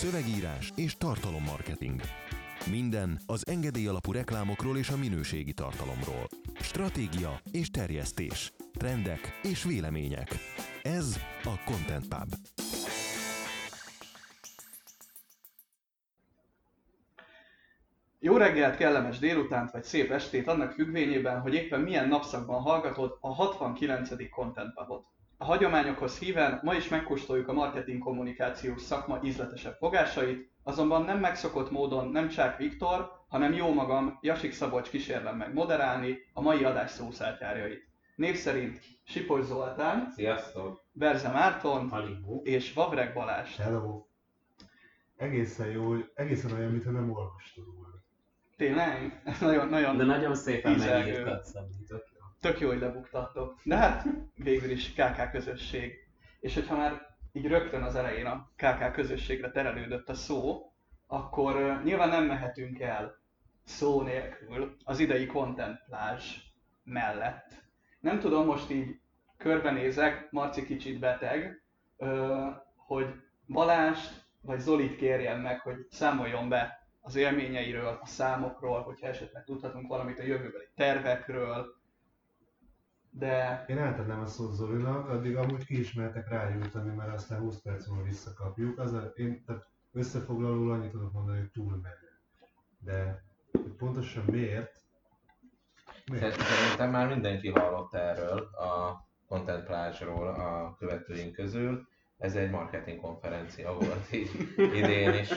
szövegírás és tartalommarketing. Minden az engedély alapú reklámokról és a minőségi tartalomról. Stratégia és terjesztés. Trendek és vélemények. Ez a Content Pub. Jó reggelt, kellemes délutánt vagy szép estét annak függvényében, hogy éppen milyen napszakban hallgatod a 69. Content Pubot. A hagyományokhoz híven ma is megkóstoljuk a marketing kommunikációs szakma ízletesebb fogásait, azonban nem megszokott módon nem Csák Viktor, hanem jó magam, Jasik Szabolcs kísérlem meg moderálni a mai adás szószátjárjait. Név szerint Sipos Zoltán, Sziasztok! Berze Márton Halibó! és Vavreg Balázs. Hello! Egészen jó, egészen olyan, mintha nem olvastad volna. Tényleg? Ez nagyon, nagyon De nagyon szépen Ízelgő. megírtad, Szabi, tök jó. hogy lebuktattok. De hát végül is KK közösség. És hogyha már így rögtön az elején a KK közösségre terelődött a szó, akkor nyilván nem mehetünk el szó nélkül az idei kontemplázs mellett. Nem tudom, most így körbenézek, Marci kicsit beteg, hogy Balást vagy Zolit kérjem meg, hogy számoljon be az élményeiről, a számokról, hogyha esetleg tudhatunk valamit a jövőbeli tervekről, de Én átadnám a szót Zolinak, addig amúgy ki is mehetek rájutani, mert aztán 20 perc múlva visszakapjuk. Az a, én tehát összefoglalóul annyit tudok mondani, hogy túl menő. De hogy pontosan miért? Miért? Szerintem már mindenki hallott erről a Content Plázsról a követőink közül. Ez egy marketing konferencia volt idén is.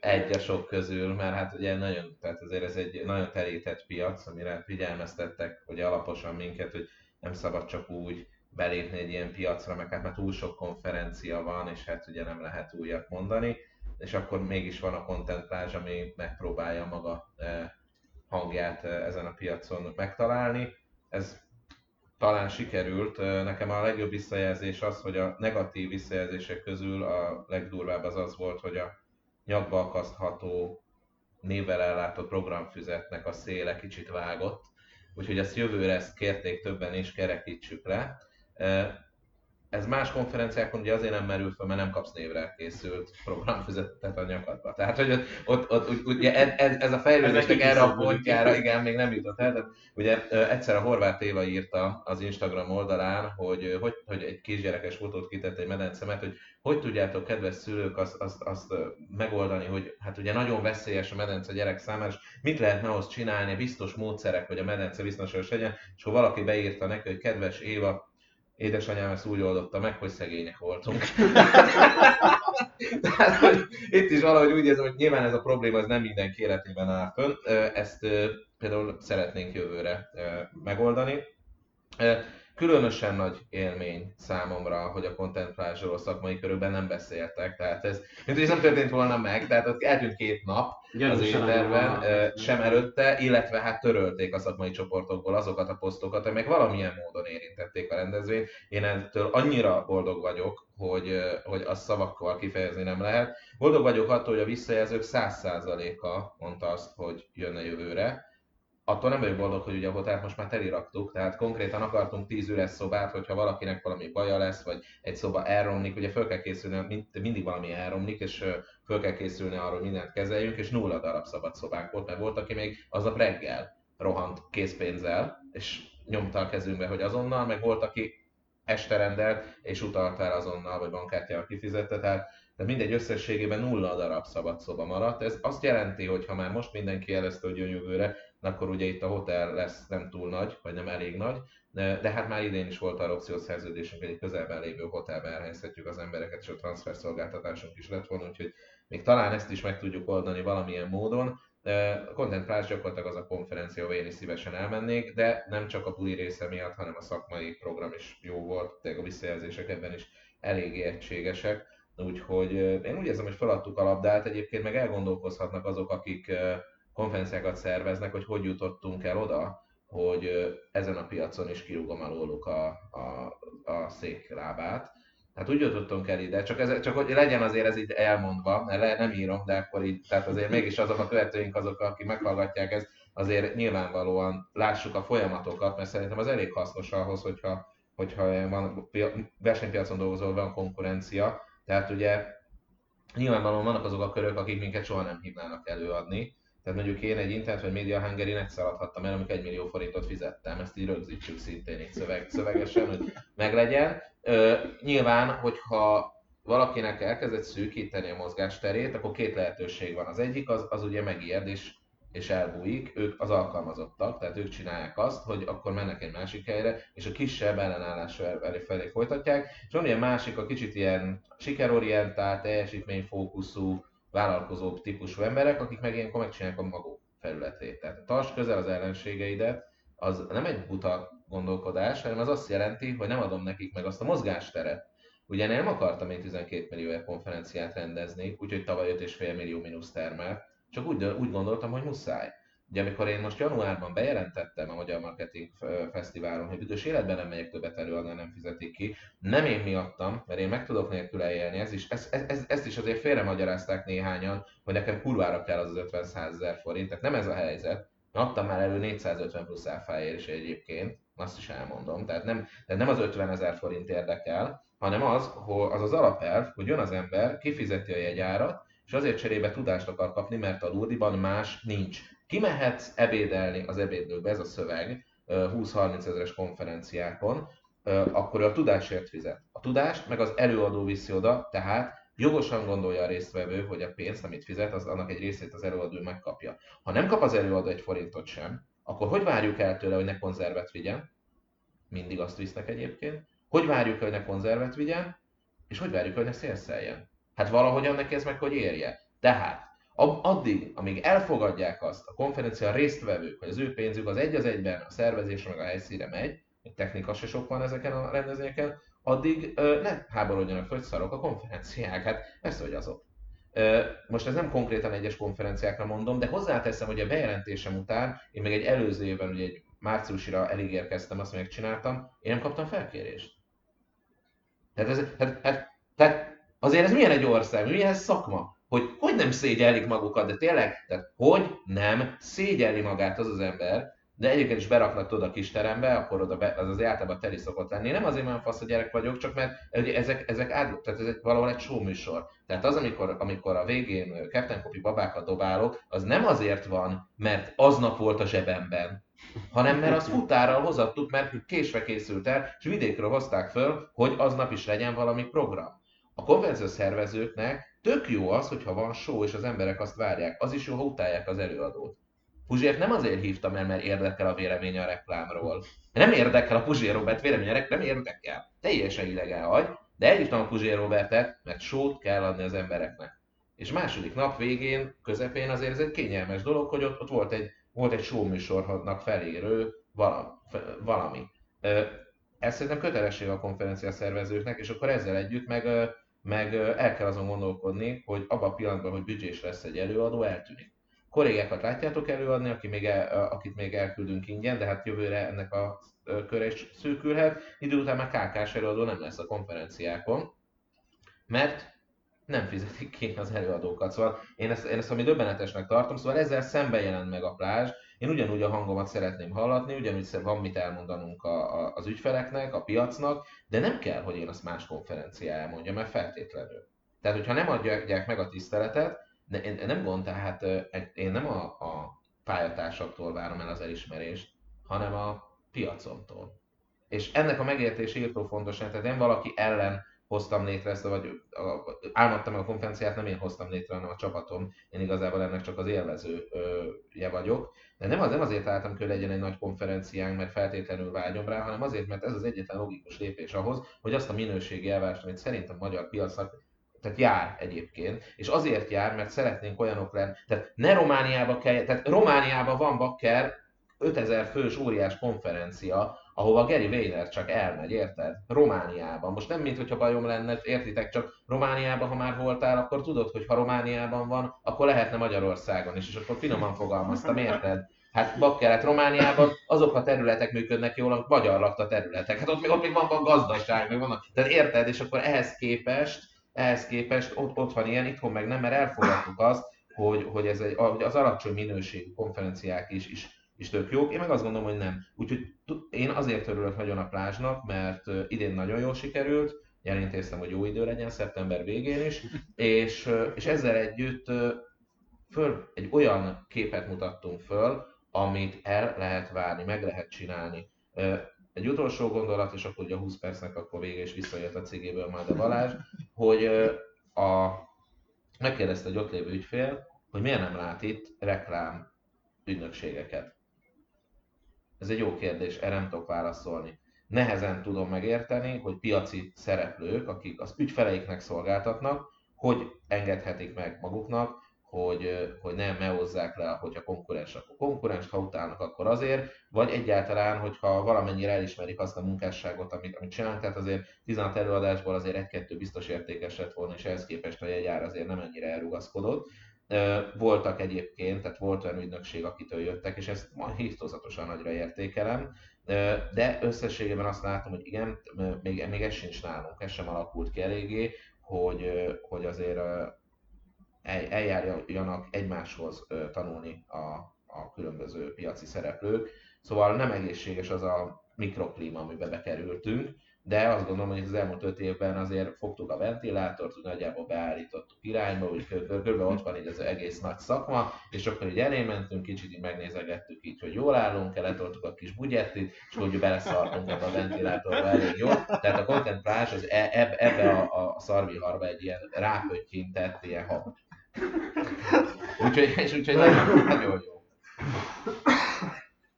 Egy a sok közül, mert hát ugye nagyon, tehát azért ez egy nagyon terített piac, amire figyelmeztettek ugye alaposan minket, hogy nem szabad csak úgy belépni egy ilyen piacra, meg hát már túl sok konferencia van, és hát ugye nem lehet újat mondani, és akkor mégis van a Content Plázs, ami megpróbálja maga hangját ezen a piacon megtalálni. Ez talán sikerült. Nekem a legjobb visszajelzés az, hogy a negatív visszajelzések közül a legdurvább az az volt, hogy a nyakba akasztható névvel ellátott programfüzetnek a széle kicsit vágott. Úgyhogy ezt jövőre ezt kérték többen is, kerekítsük le. Ez más konferenciákon ugye azért nem merül fel, mert nem kapsz névre készült programfüzetet a nyakadba. Tehát, hogy ott, ott, ott ugye ez, ez, a fejlődésnek erre a pontjára, igen, még nem jutott el. Tehát, ugye egyszer a Horváth Éva írta az Instagram oldalán, hogy, hogy, hogy egy kisgyerekes fotót kitett egy medencemet, hogy hogy tudjátok, kedves szülők, azt, azt, azt megoldani, hogy hát ugye nagyon veszélyes a medence gyerek számára, és mit lehetne ahhoz csinálni, biztos módszerek, hogy a medence biztonságos legyen, és akkor valaki beírta neki, hogy kedves Éva, édesanyám ezt úgy oldotta meg, hogy szegények voltunk. Tehát, hogy itt is valahogy úgy érzem, hogy nyilván ez a probléma ez nem mindenki életében áll fönn. Ezt például szeretnénk jövőre megoldani. Különösen nagy élmény számomra, hogy a Content Plázsról szakmai körökben nem beszéltek, tehát ez, mint hogy ez nem történt volna meg, tehát ott eltűnt két nap, az éterben, sem előtte, illetve hát törölték a szakmai csoportokból azokat a posztokat, amelyek valamilyen módon érintették a rendezvényt. Én ettől annyira boldog vagyok, hogy, hogy azt szavakkal kifejezni nem lehet. Boldog vagyok attól, hogy a visszajelzők 100%-a mondta azt, hogy jönne jövőre. Attól nem vagyok boldog, hogy ugye a hotelt most már teliraktuk, tehát konkrétan akartunk 10 üres szobát, hogyha valakinek valami baja lesz, vagy egy szoba elromlik, ugye föl kell készülni, mind- mindig valami elromlik, és föl kell készülni arról, hogy mindent kezeljünk, és nulla darab szabad szobánk volt, mert volt, aki még aznap reggel rohant készpénzzel, és nyomta a kezünkbe, hogy azonnal, meg volt, aki este rendelt, és utalt el azonnal, vagy bankkártyával kifizette, tehát de mindegy összességében nulla darab szabad szoba maradt. Ez azt jelenti, hogy ha már most mindenki jelezte, hogy jön jövőre, akkor ugye itt a hotel lesz nem túl nagy, vagy nem elég nagy, de, de hát már idén is volt arra opciós szerződésünk, egy közelben lévő hotelben elhelyezhetjük az embereket, és a transferszolgáltatásunk is lett volna, úgyhogy még talán ezt is meg tudjuk oldani valamilyen módon. A Content Plus gyakorlatilag az a konferencia, ahol én is szívesen elmennék, de nem csak a buli része miatt, hanem a szakmai program is jó volt, tényleg a visszajelzések ebben is eléggé egységesek. Úgyhogy ö, én úgy érzem, hogy feladtuk a labdát, egyébként meg elgondolkozhatnak azok, akik ö, konferenciákat szerveznek, hogy hogy jutottunk el oda, hogy ezen a piacon is kirúgom alóluk a, a, a széklábát. Hát úgy jutottunk el ide, csak, ez, csak hogy legyen azért ez így elmondva, le, nem írom, de akkor így, tehát azért mégis azok a követőink, azok, akik meghallgatják ezt, azért nyilvánvalóan lássuk a folyamatokat, mert szerintem az elég hasznos ahhoz, hogyha, hogyha van pia- versenypiacon dolgozó, van konkurencia, tehát ugye nyilvánvalóan vannak azok a körök, akik minket soha nem hívnának előadni. Tehát mondjuk én egy Internet vagy Media Hungary egyszer adhattam el, amikor egy millió forintot fizettem, ezt így rögzítsük szintén így szöveg, szövegesen, hogy meglegyen. Ö, nyilván, hogyha valakinek elkezdett szűkíteni a mozgásterét, akkor két lehetőség van. Az egyik az, az ugye megijed és, és elbújik, ők az alkalmazottak, tehát ők csinálják azt, hogy akkor mennek egy másik helyre, és a kisebb ellenállás elé felé folytatják. És van ilyen másik, a kicsit ilyen sikerorientált, teljesítményfókuszú, vállalkozóbb típusú emberek, akik meg ilyenkor megcsinálják a maguk felületét. Tehát tarts közel az ellenségeidet, az nem egy buta gondolkodás, hanem az azt jelenti, hogy nem adom nekik meg azt a mozgásteret, Ugye nem akartam én 12 millió konferenciát rendezni, úgyhogy tavaly 5,5 millió mínusz termelt, csak úgy, úgy gondoltam, hogy muszáj. Ugye amikor én most januárban bejelentettem a Magyar Marketing Fesztiválon, hogy büdös életben nem megyek többet előadni, nem fizetik ki, nem én miattam, mert én meg tudok nélkül élni, ez is, ez, ez, ez, ezt is azért félre magyarázták néhányan, hogy nekem kurvára kell az 50 ezer forint, tehát nem ez a helyzet. Adtam már elő 450 plusz áfáért is egyébként, azt is elmondom, tehát nem, tehát nem az 50 ezer forint érdekel, hanem az, hogy az az alapelv, hogy jön az ember, kifizeti a jegyárat, és azért cserébe tudást akar kapni, mert a Lurdiban más nincs. Kimehetsz ebédelni az ebédlőbe, ez a szöveg, 20-30 ezeres konferenciákon, akkor a tudásért fizet. A tudást meg az előadó viszi oda, tehát jogosan gondolja a résztvevő, hogy a pénzt, amit fizet, az annak egy részét az előadó megkapja. Ha nem kap az előadó egy forintot sem, akkor hogy várjuk el tőle, hogy ne konzervet vigyen? Mindig azt visznek egyébként. Hogy várjuk, hogy ne konzervet vigyen, és hogy várjuk, hogy ne szélszeljen? Hát valahogyan neki ez meg hogy érje. Tehát addig, amíg elfogadják azt a konferencia résztvevők, hogy az ő pénzük az egy az egyben a szervezésre meg a helyszíre megy, egy technika se sok van ezeken a rendezvényeken, addig ö, ne háborodjanak hogy szarok a konferenciák. Hát persze, hogy azok. Ö, most ez nem konkrétan egyes konferenciákra mondom, de hozzáteszem, hogy a bejelentésem után, én még egy előző évben, ugye egy márciusira elég érkeztem, azt megcsináltam, én nem kaptam felkérést. Tehát, ez, hát, hát, tehát azért ez milyen egy ország, milyen ez szakma, hogy hogy nem szégyellik magukat, de tényleg, tehát hogy nem szégyelli magát az az ember, de egyébként is beraknak oda a kis terembe, akkor oda be, az az általában teli szokott lenni. Nem azért olyan fasz a gyerek vagyok, csak mert ugye ezek, ezek át, tehát ez egy, valahol egy show műsor. Tehát az, amikor, amikor a végén Captain Kopi babákat dobálok, az nem azért van, mert aznap volt a zsebemben, hanem mert az futárral hozattuk, mert késve készült el, és vidékről hozták föl, hogy aznap is legyen valami program. A konvenció szervezőknek tök jó az, hogyha van show, és az emberek azt várják. Az is jó, ha utálják az előadót. Puzsért nem azért hívtam el, mert érdekel a véleménye a reklámról. Nem érdekel a Puzsér Robert véleménye, nem érdekel. Teljesen idegen vagy, de elhívtam a Puzsér Robertet, mert sót kell adni az embereknek. És második nap végén, közepén azért ez egy kényelmes dolog, hogy ott, ott volt egy, volt egy show műsornak felérő valami. Ez szerintem kötelesség a konferencia szervezőknek, és akkor ezzel együtt meg, meg el kell azon gondolkodni, hogy abban a pillanatban, hogy büdzsés lesz egy előadó, eltűnik kollégákat látjátok előadni, aki még el, akit még elküldünk ingyen, de hát jövőre ennek a köre is szűkülhet. Idő után már KK-s előadó nem lesz a konferenciákon, mert nem fizetik ki az előadókat. Szóval én ezt, én ezt ami döbbenetesnek tartom, szóval ezzel szembe jelent meg a plázs. Én ugyanúgy a hangomat szeretném hallatni, ugyanúgy van mit elmondanunk a, a, az ügyfeleknek, a piacnak, de nem kell, hogy én azt más konferenciáján mondjam, mert feltétlenül. Tehát, hogyha nem adják meg a tiszteletet, de én, én nem gond, tehát én nem a, a pályatársaktól várom el az elismerést, hanem a piacomtól. És ennek a megértés írtó fontos, tehát nem valaki ellen hoztam létre ezt, vagy álmodtam a konferenciát, nem én hoztam létre, hanem a csapatom. Én igazából ennek csak az élvezője vagyok. De nem, az, nem azért álltam hogy legyen egy nagy konferenciánk, mert feltétlenül vágyom rá, hanem azért, mert ez az egyetlen logikus lépés ahhoz, hogy azt a minőségi elvárást, amit szerintem a magyar piacnak tehát jár egyébként, és azért jár, mert szeretnénk olyanok lenni, tehát ne Romániába kell, tehát Romániában van bakker 5000 fős óriás konferencia, ahova Gary Weiner csak elmegy, érted? Romániában. Most nem, mint hogyha bajom lenne, értitek, csak Romániában, ha már voltál, akkor tudod, hogy ha Romániában van, akkor lehetne Magyarországon is, és akkor finoman fogalmaztam, érted? Hát bakker, hát Romániában azok a területek működnek jól, a magyar lakta területek. Hát ott még, ott még van, van gazdaság, még vannak. Tehát érted, és akkor ehhez képest ehhez képest ott, ott van ilyen, itthon meg nem, mert elfogadtuk azt, hogy, hogy, ez egy, hogy az alacsony minőségű konferenciák is, is, is tök jók. Én meg azt gondolom, hogy nem. Úgyhogy én azért örülök nagyon a plázsnak, mert idén nagyon jól sikerült, elintéztem, hogy jó idő legyen szeptember végén is, és, és ezzel együtt föl, egy olyan képet mutattunk föl, amit el lehet várni, meg lehet csinálni. Egy utolsó gondolat, és akkor ugye a 20 percnek akkor vége is visszajött a cégéből majd a Balázs, hogy a, megkérdezte egy ott lévő ügyfél, hogy miért nem lát itt reklám ügynökségeket. Ez egy jó kérdés, erre nem tudok válaszolni. Nehezen tudom megérteni, hogy piaci szereplők, akik az ügyfeleiknek szolgáltatnak, hogy engedhetik meg maguknak, hogy, hogy nem mehozzák le, hogyha konkurens, akkor konkurens, ha utálnak, akkor azért, vagy egyáltalán, hogyha valamennyire elismerik azt a munkásságot, amit, amit csinálunk, tehát azért 16 előadásból azért egy-kettő biztos értékes lett volna, és ehhez képest a jegyár azért nem ennyire elrugaszkodott. Voltak egyébként, tehát volt olyan ügynökség, akitől jöttek, és ezt ma hívtózatosan nagyra értékelem, de összességében azt látom, hogy igen, még, még ez sincs nálunk, ez sem alakult ki eléggé, hogy, hogy azért eljárjanak egymáshoz tanulni a, a különböző piaci szereplők. Szóval nem egészséges az a mikroklíma, amiben bekerültünk, de azt gondolom, hogy az elmúlt öt évben azért fogtuk a ventilátort, úgy nagyjából beállítottuk irányba, úgy kb. ott van így az egész nagy szakma, és akkor így elé mentünk, kicsit így megnézegettük így, hogy jól állunk, letoltuk a kis bugyettit, és hogy beleszartunk ebbe a ventilátorba elég jó. Tehát a Content Plázs az e, ebbe a, a szarviharba egy ilyen rápöttyintett, ilyen hab, úgyhogy, és úgyhogy nagyon, nagyon jó.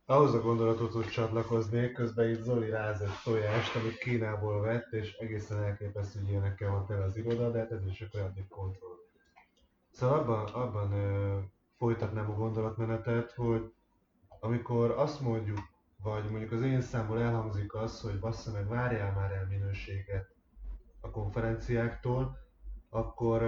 Ahhoz a gondolathoz csatlakoznék, közben itt Zoli ráz egy tojást, amit Kínából vett, és egészen elképesztő, hogy ilyenekkel van tele az iroda, de hát ez is a kreatív kontroll. Szóval abban, abban ö, folytatnám a gondolatmenetet, hogy amikor azt mondjuk, vagy mondjuk az én számból elhangzik az, hogy bassza meg, várjál már el minőséget a konferenciáktól, akkor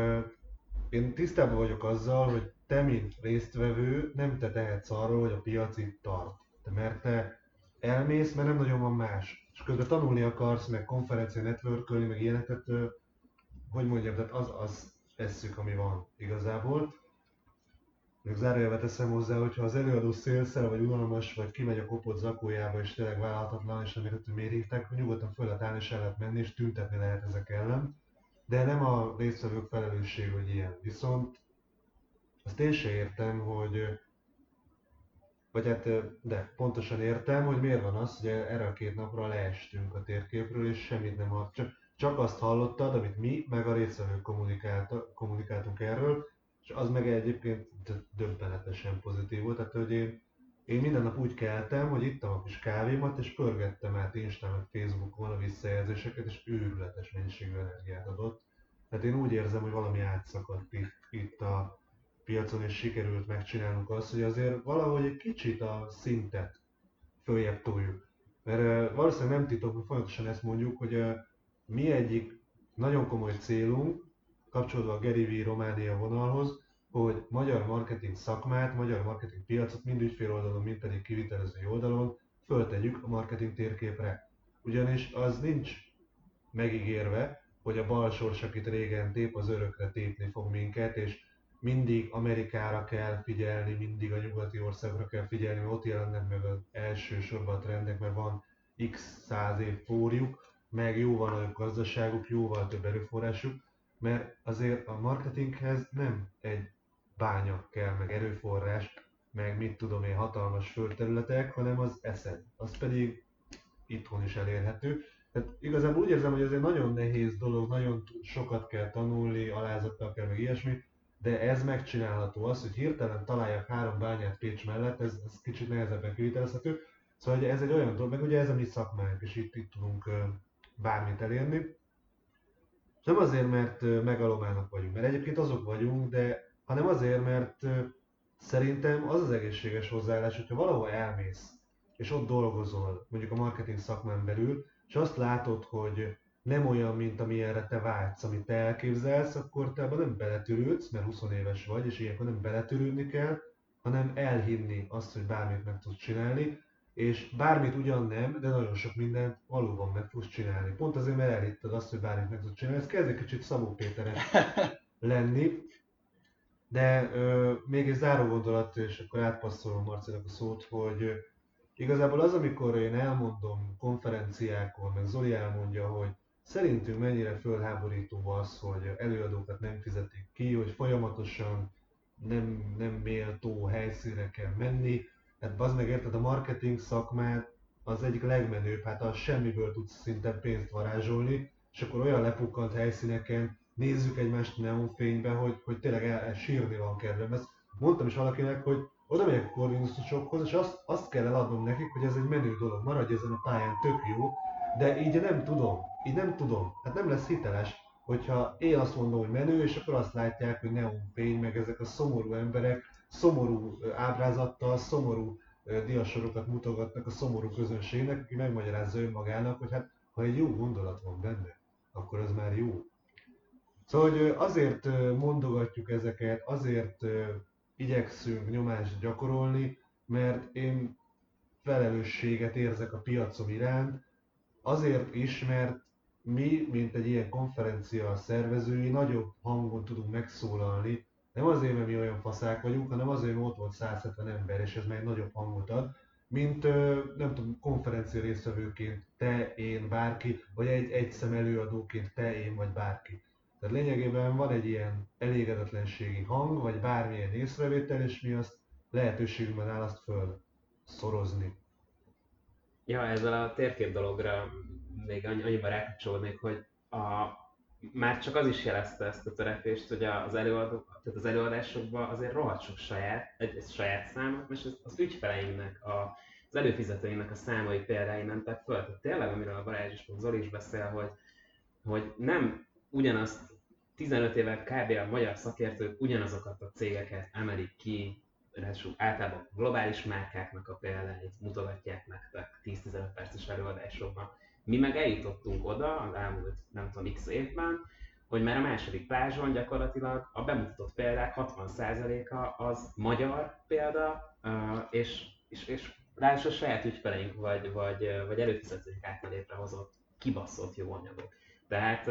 én tisztában vagyok azzal, hogy te, mint résztvevő, nem te tehetsz arról, hogy a piac itt tart. Mert te elmész, mert nem nagyon van más. És közben tanulni akarsz, meg konferencia networkölni, meg ilyeneket, hogy mondjam, tehát az, az tesszük, ami van igazából. Még zárójelbe teszem hozzá, hogyha az előadó szélszel, vagy unalmas, vagy kimegy a kopott zakójába, és tényleg vállalhatatlan, és amiket miért hívták, nyugodtan föl lehet állni, és el lehet menni, és tüntetni lehet ezek ellen de nem a résztvevők felelősség, hogy ilyen. Viszont azt én se értem, hogy vagy hát, de pontosan értem, hogy miért van az, hogy erre a két napra leestünk a térképről, és semmit nem hall. Csak, csak azt hallottad, amit mi, meg a résztvevők kommunikáltunk erről, és az meg egyébként döbbenetesen pozitív volt. Tehát, hogy én én minden nap úgy keltem, hogy ittam a kis kávémat, és pörgettem át meg Facebookon a visszajelzéseket, és őrületes mennyiségű energiát adott. Tehát én úgy érzem, hogy valami átszakadt itt, itt a piacon, és sikerült megcsinálnunk azt, hogy azért valahogy egy kicsit a szintet följebb toljuk. Mert valószínűleg nem titok, hogy folyamatosan ezt mondjuk, hogy mi egyik nagyon komoly célunk, kapcsolódva a Gary V. Románia vonalhoz, hogy magyar marketing szakmát, magyar marketing piacot mind ügyfél oldalon, mind pedig kivitelező oldalon föltegyük a marketing térképre. Ugyanis az nincs megígérve, hogy a bal sors, akit régen tép, az örökre tépni fog minket, és mindig Amerikára kell figyelni, mindig a nyugati országokra kell figyelni, mert ott jelennek meg az első sorban a trendek, mert van x száz év fórjuk, meg jó van a gazdaságuk, jóval több erőforrásuk, mert azért a marketinghez nem egy bánya kell, meg erőforrás, meg mit tudom én, hatalmas földterületek, hanem az eszed. Az pedig itthon is elérhető. Tehát igazából úgy érzem, hogy ez egy nagyon nehéz dolog, nagyon sokat kell tanulni, alázattal kell, meg ilyesmi, de ez megcsinálható. Az, hogy hirtelen találjak három bányát Pécs mellett, ez, ez kicsit nehezebben kivitelezhető. Szóval ez egy olyan dolog, meg ugye ez a mi szakmánk, és itt, itt tudunk bármit elérni. nem azért, mert megalomának vagyunk, mert egyébként azok vagyunk, de hanem azért, mert szerintem az az egészséges hozzáállás, hogyha valahol elmész, és ott dolgozol, mondjuk a marketing szakmán belül, és azt látod, hogy nem olyan, mint amilyenre te vágysz, amit te elképzelsz, akkor te abban nem beletörődsz, mert 20 éves vagy, és ilyenkor nem beletörődni kell, hanem elhinni azt, hogy bármit meg tudsz csinálni, és bármit ugyan nem, de nagyon sok mindent valóban meg tudsz csinálni. Pont azért, mert elhitted azt, hogy bármit meg tudsz csinálni. Ez kezd egy kicsit Szabó Péteres lenni, de ö, még egy záró gondolat, és akkor átpasszolom Marcinak a szót, hogy ö, igazából az, amikor én elmondom konferenciákon, meg Zoli elmondja, hogy szerintünk mennyire fölháborító az, hogy előadókat nem fizetik ki, hogy folyamatosan nem, nem méltó helyszínre kell menni. Hát bazd meg a marketing szakmát az egyik legmenőbb, hát a semmiből tudsz szinte pénzt varázsolni, és akkor olyan lepukkant helyszíneken nézzük egymást neonfényben, hogy, hogy tényleg el, el sírni van kedvem. Ezt mondtam is valakinek, hogy oda megyek a Corvinusosokhoz, és azt, azt kell eladnom nekik, hogy ez egy menő dolog, maradj ezen a pályán, tök jó, de így nem tudom, így nem tudom, hát nem lesz hiteles, hogyha én azt mondom, hogy menő, és akkor azt látják, hogy neonfény, meg ezek a szomorú emberek, szomorú ábrázattal, szomorú diasorokat mutogatnak a szomorú közönségnek, aki megmagyarázza önmagának, hogy hát ha egy jó gondolat van benne, akkor az már jó. Szóval hogy azért mondogatjuk ezeket, azért igyekszünk nyomást gyakorolni, mert én felelősséget érzek a piacom iránt, azért is, mert mi, mint egy ilyen konferencia szervezői, nagyobb hangon tudunk megszólalni, nem azért, mert mi olyan faszák vagyunk, hanem azért, mert ott volt 170 ember, és ez meg nagyobb hangot ad, mint nem tudom, konferencia résztvevőként te, én, bárki, vagy egy, egy szem előadóként te, én vagy bárki. Tehát lényegében van egy ilyen elégedetlenségi hang, vagy bármilyen észrevétel, és mi azt lehetőségünkben áll azt föl szorozni. Ja, ezzel a térkép dologra még annyiban rákapcsolódnék, hogy a, már csak az is jelezte ezt a törekvést, hogy az, előadó, tehát az előadásokban azért rohadt sok saját, egy, egy saját számot, és az, az ügyfeleinknek, a, az előfizetőinknek a számai például mentek föl. Tehát tényleg, amiről a Balázs is, Zoli is beszél, hogy, hogy nem ugyanazt 15 éve kb. a magyar szakértők ugyanazokat a cégeket emelik ki, ráadásul általában globális márkáknak a példáit mutogatják nektek 10-15 perces előadásokban. Mi meg eljutottunk oda az elmúlt, nem tudom, x évben, hogy már a második plázson gyakorlatilag a bemutatott példák 60%-a az magyar példa, és, és, és ráadásul saját ügyfeleink vagy, vagy, vagy előfizetőink által létrehozott kibaszott jó anyagok. Tehát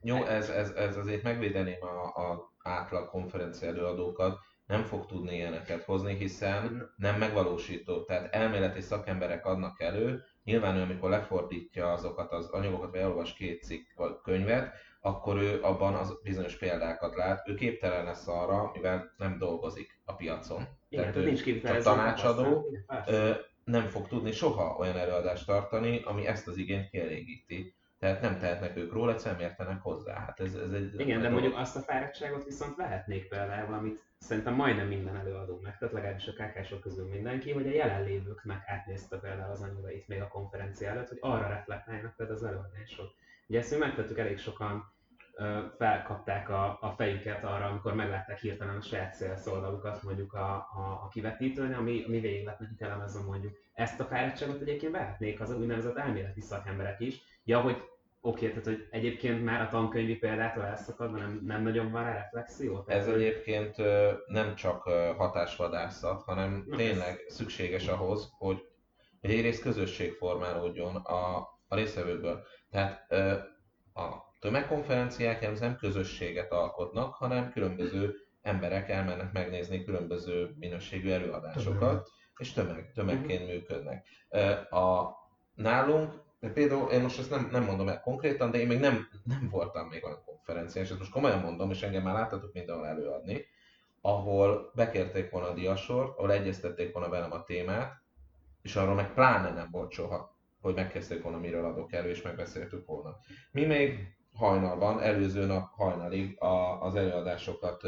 jó, ez, ez, ez azért megvédeném a, a átlag konferencia előadókat, nem fog tudni ilyeneket hozni, hiszen nem megvalósító. Tehát elméleti szakemberek adnak elő, nyilván ő, amikor lefordítja azokat az anyagokat, vagy elolvas két cikk vagy könyvet, akkor ő abban az bizonyos példákat lát, ő képtelen lesz arra, mivel nem dolgozik a piacon. Igen, tehát ő nincs csak tanácsadó, nem fog tudni soha olyan előadást tartani, ami ezt az igényt kielégíti. Tehát nem tehetnek ők róla, egyszerűen értenek hozzá. Hát ez, ez egy Igen, de mondjuk azt a fáradtságot viszont vehetnék például, amit szerintem majdnem minden előadó meg, tehát legalábbis a kkk közül mindenki, hogy a jelenlévőknek átnézte például az anyagait még a konferencia előtt, hogy arra reflektáljanak például az előadások. Ugye ezt mi megtettük elég sokan felkapták a, a fejüket arra, amikor meglátták hirtelen a saját szélszoldalukat mondjuk a, a, a kivetítőn, ami, ami végig lett nekik elemezve mondjuk. Ezt a fáradtságot egyébként vehetnék az úgynevezett elméleti szakemberek is. Ja, hogy Oké, okay, tehát hogy egyébként már a tankönyvi példától elszakadva nem, nem nagyon van rá reflexió? Tehát, Ez egyébként nem csak hatásvadászat, hanem Na, tényleg ez... szükséges ahhoz, hogy, hogy egyrészt közösség formálódjon a, a részvevőkből. Tehát a tömegkonferenciák nem közösséget alkotnak, hanem különböző emberek elmennek megnézni különböző minőségű előadásokat, és tömeg, tömegként uh-huh. működnek. A, nálunk de például én most ezt nem, nem mondom el konkrétan, de én még nem, nem voltam még olyan konferencián, és ezt most komolyan mondom, és engem már láttatok mindenhol előadni, ahol bekérték volna a diasort, ahol egyeztették volna velem a témát, és arról meg pláne nem volt soha, hogy megkezdték volna, miről adok elő, és megbeszéltük volna. Mi még hajnalban, előző nap hajnalig a, az előadásokat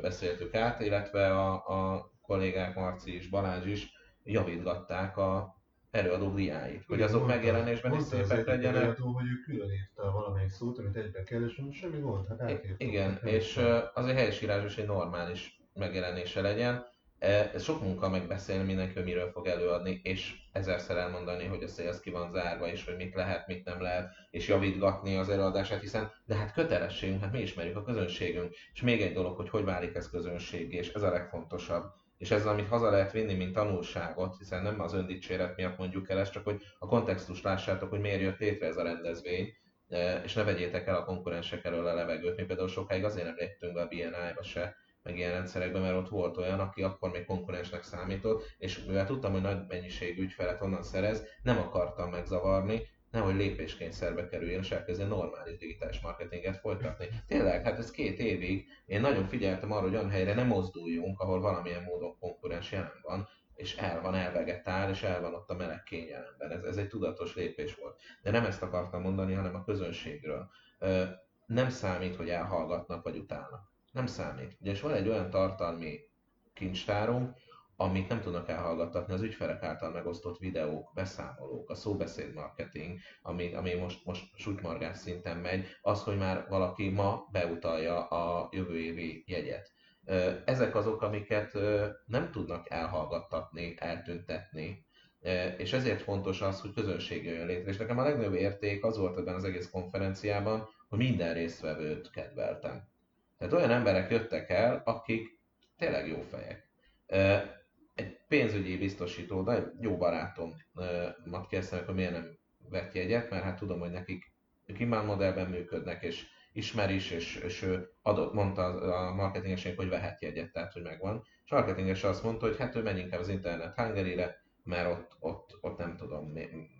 beszéltük át, illetve a, a kollégák Marci és Balázs is javítgatták a, előadó diáit, hogy azok mondta, megjelenésben is szépek legyenek. Előadó, hogy ő külön írta valamelyik szót, amit egybe kell, és mondja, semmi gond, hát átírtam. Igen, hát és azért helyesírás is egy normális megjelenése legyen. Ez sok munka megbeszélni mindenki, hogy miről fog előadni, és ezerszer elmondani, hogy a szélsz ki van zárva, és hogy mit lehet, mit nem lehet, és javítgatni az előadását, hiszen de hát kötelességünk, hát mi ismerjük a közönségünk. És még egy dolog, hogy hogy válik ez közönség, és ez a legfontosabb és ez, amit haza lehet vinni, mint tanulságot, hiszen nem az öndicséret miatt mondjuk el ezt, csak hogy a kontextust lássátok, hogy miért jött létre ez a rendezvény, e, és ne vegyétek el a konkurensek elől a levegőt. Mi például sokáig azért nem léptünk a BNI-ba se, meg ilyen rendszerekben, mert ott volt olyan, aki akkor még konkurensnek számított, és mivel tudtam, hogy nagy mennyiségű ügyfelet onnan szerez, nem akartam megzavarni, nehogy lépéskényszerbe kerüljön, és elkezdjen normális digitális marketinget folytatni. Tényleg, hát ez két évig én nagyon figyeltem arra, hogy olyan helyre nem mozduljunk, ahol valamilyen módon konkurens jelen van, és el van elvegetál, és el van ott a meleg kényelemben. Ez, ez egy tudatos lépés volt. De nem ezt akartam mondani, hanem a közönségről. Nem számít, hogy elhallgatnak vagy utálnak. Nem számít. Ugyanis van egy olyan tartalmi kincstárunk, amit nem tudnak elhallgattatni az ügyfelek által megosztott videók, beszámolók, a szóbeszéd marketing, ami, ami most, most sutmargás szinten megy, az, hogy már valaki ma beutalja a jövő évi jegyet. Ezek azok, amiket nem tudnak elhallgattatni, eltüntetni, és ezért fontos az, hogy közönség jön létre. És nekem a legnagyobb érték az volt ebben az egész konferenciában, hogy minden résztvevőt kedveltem. Tehát olyan emberek jöttek el, akik tényleg jó fejek egy pénzügyi biztosító, de jó barátomat kérdeztem, hogy miért nem vett jegyet, mert hát tudom, hogy nekik ők inbound modellben működnek, és ismer is, és, és ő adott, mondta a marketingesnek, hogy vehet jegyet, tehát hogy megvan. És a marketinges azt mondta, hogy hát ő menj inkább az internet hungary mert ott, ott, ott nem tudom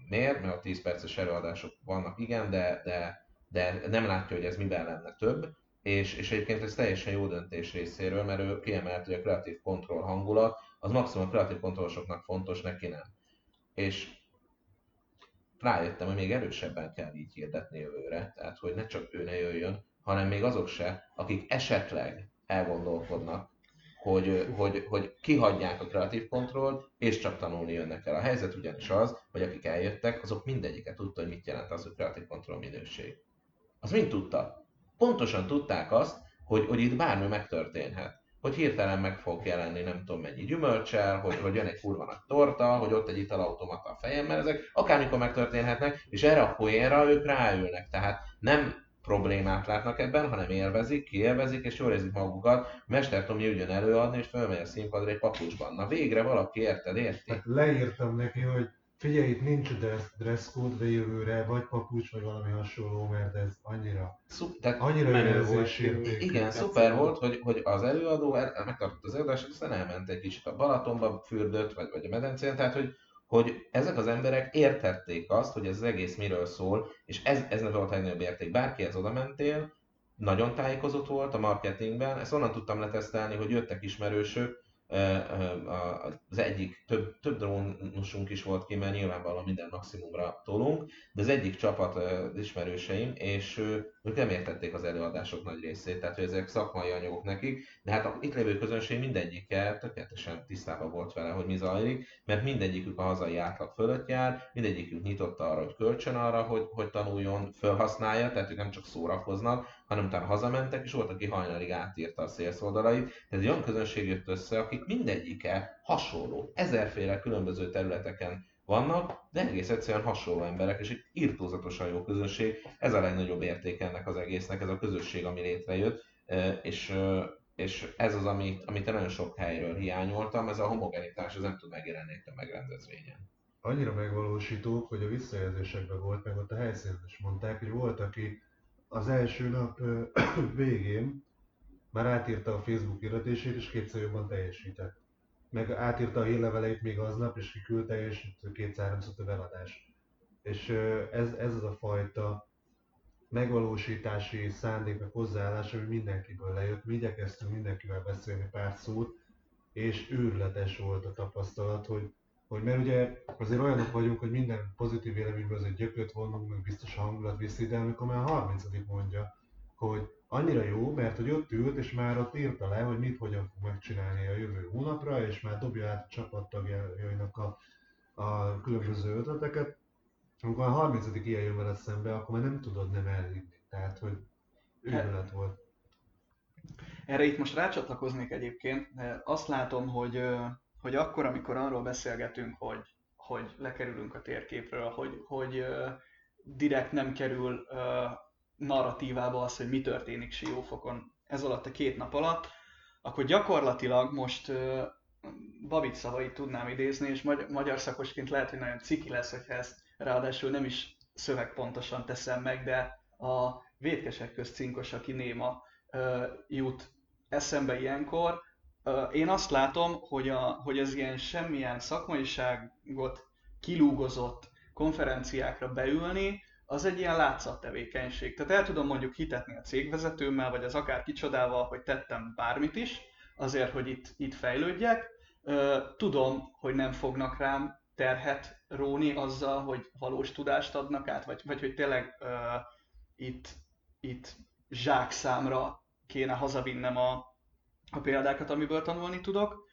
miért, mert a 10 perces előadások vannak, igen, de, de, de nem látja, hogy ez miben lenne több. És, és egyébként ez teljesen jó döntés részéről, mert ő kiemelt, hogy a kreatív kontroll hangulat, az maximum a kreatív kontrollosoknak fontos, neki nem. És rájöttem, hogy még erősebben kell így hirdetni jövőre, tehát hogy ne csak ő ne jöjjön, hanem még azok se, akik esetleg elgondolkodnak, hogy, hogy, hogy kihagyják a kreatív kontrollt, és csak tanulni jönnek el. A helyzet ugyanis az, hogy akik eljöttek, azok mindegyiket tudta, hogy mit jelent az, hogy kreatív kontroll minőség. Az mind tudta. Pontosan tudták azt, hogy, hogy itt bármi megtörténhet hogy hirtelen meg fog jelenni nem tudom mennyi gyümölcsel, hogy, hogy jön egy kurva nagy torta, hogy ott egy italautomata a fejemmel, ezek akármikor megtörténhetnek, és erre a poénra ők ráülnek. Tehát nem problémát látnak ebben, hanem élvezik, kiélvezik, és jól érzik magukat. Mester Tomi ügyön előadni, és fölmegy a színpadra egy papucsban. Na végre valaki érted, érti? Hát leírtam neki, hogy Figyelj, itt nincs dress code de jövőre, vagy papucs, vagy valami hasonló, mert ez annyira, Szup, tehát annyira volt. Igen, szuper volt, hogy, hogy az előadó megtartott az előadást, aztán elment egy kicsit a Balatonba, fürdött, vagy, vagy a medencén, tehát hogy, hogy ezek az emberek értették azt, hogy ez az egész miről szól, és ez, ez nem volt egy nagyobb érték. Bárkihez oda mentél, nagyon tájékozott volt a marketingben, ezt onnan tudtam letesztelni, hogy jöttek ismerősök, az egyik, több, több drónusunk is volt ki, mert nyilvánvalóan minden maximumra tolunk, de az egyik csapat ismerőseim, és ők nem értették az előadások nagy részét, tehát hogy ezek szakmai anyagok nekik, de hát a itt lévő közönség mindegyike tökéletesen tisztában volt vele, hogy mi zajlik, mert mindegyikük a hazai átlag fölött jár, mindegyikük nyitott arra, hogy kölcsön arra, hogy, hogy tanuljon, felhasználja, tehát ők nem csak szórakoznak, hanem utána hazamentek, és volt, aki hajnalig átírta a szélszoldalait. Ez egy olyan közönség jött össze, akik mindegyike hasonló, ezerféle különböző területeken vannak, de egész egyszerűen hasonló emberek, és egy írtózatosan jó közönség. Ez a legnagyobb érték ennek az egésznek, ez a közösség, ami létrejött, és, és ez az, amit, amit nagyon sok helyről hiányoltam, ez a homogenitás, ez nem tud megjelenni a megrendezvényen. Annyira megvalósítók, hogy a visszajelzésekben volt, meg ott a helyszínen is mondták, hogy volt, aki az első nap végén már átírta a Facebook iratését, és kétszer jobban teljesített. Meg átírta a hírleveleit még aznap, és kiküldte, és kétszer-háromszor több eladás. És ez, ez az a fajta megvalósítási szándék, meg hozzáállás, ami mindenkiből lejött. Mi igyekeztünk mindenkivel beszélni pár szót, és őrletes volt a tapasztalat, hogy hogy mert ugye azért olyanok vagyunk, hogy minden pozitív véleményből azért gyököt vonunk, meg biztos a hangulat viszi, de amikor már a 30 mondja, hogy annyira jó, mert hogy ott ült, és már ott írta le, hogy mit hogyan fog megcsinálni a jövő hónapra, és már dobja át a csapattagjainak a, a különböző ötleteket. Amikor a 30 ilyen jön vele szembe, akkor már nem tudod nem elhinni. Tehát, hogy őrület volt. Erre itt most rácsatlakoznék egyébként. Azt látom, hogy hogy akkor, amikor arról beszélgetünk, hogy, hogy lekerülünk a térképről, hogy, hogy direkt nem kerül narratívába az, hogy mi történik Siófokon ez alatt a két nap alatt, akkor gyakorlatilag most uh, Babic szavait tudnám idézni, és magy- magyar szakosként lehet, hogy nagyon ciki lesz, hogyha ezt ráadásul nem is szövegpontosan teszem meg, de a vétkesek közt cinkos, aki néma jut eszembe ilyenkor, én azt látom, hogy, a, hogy az ilyen semmilyen szakmaiságot kilúgozott konferenciákra beülni, az egy ilyen látszattevékenység. Tehát el tudom mondjuk hitetni a cégvezetőmmel, vagy az akár kicsodával, hogy tettem bármit is, azért, hogy itt, itt fejlődjek. Tudom, hogy nem fognak rám terhet róni azzal, hogy valós tudást adnak át, vagy, vagy hogy tényleg uh, itt, itt zsákszámra kéne hazavinnem a, a példákat, amiből tanulni tudok.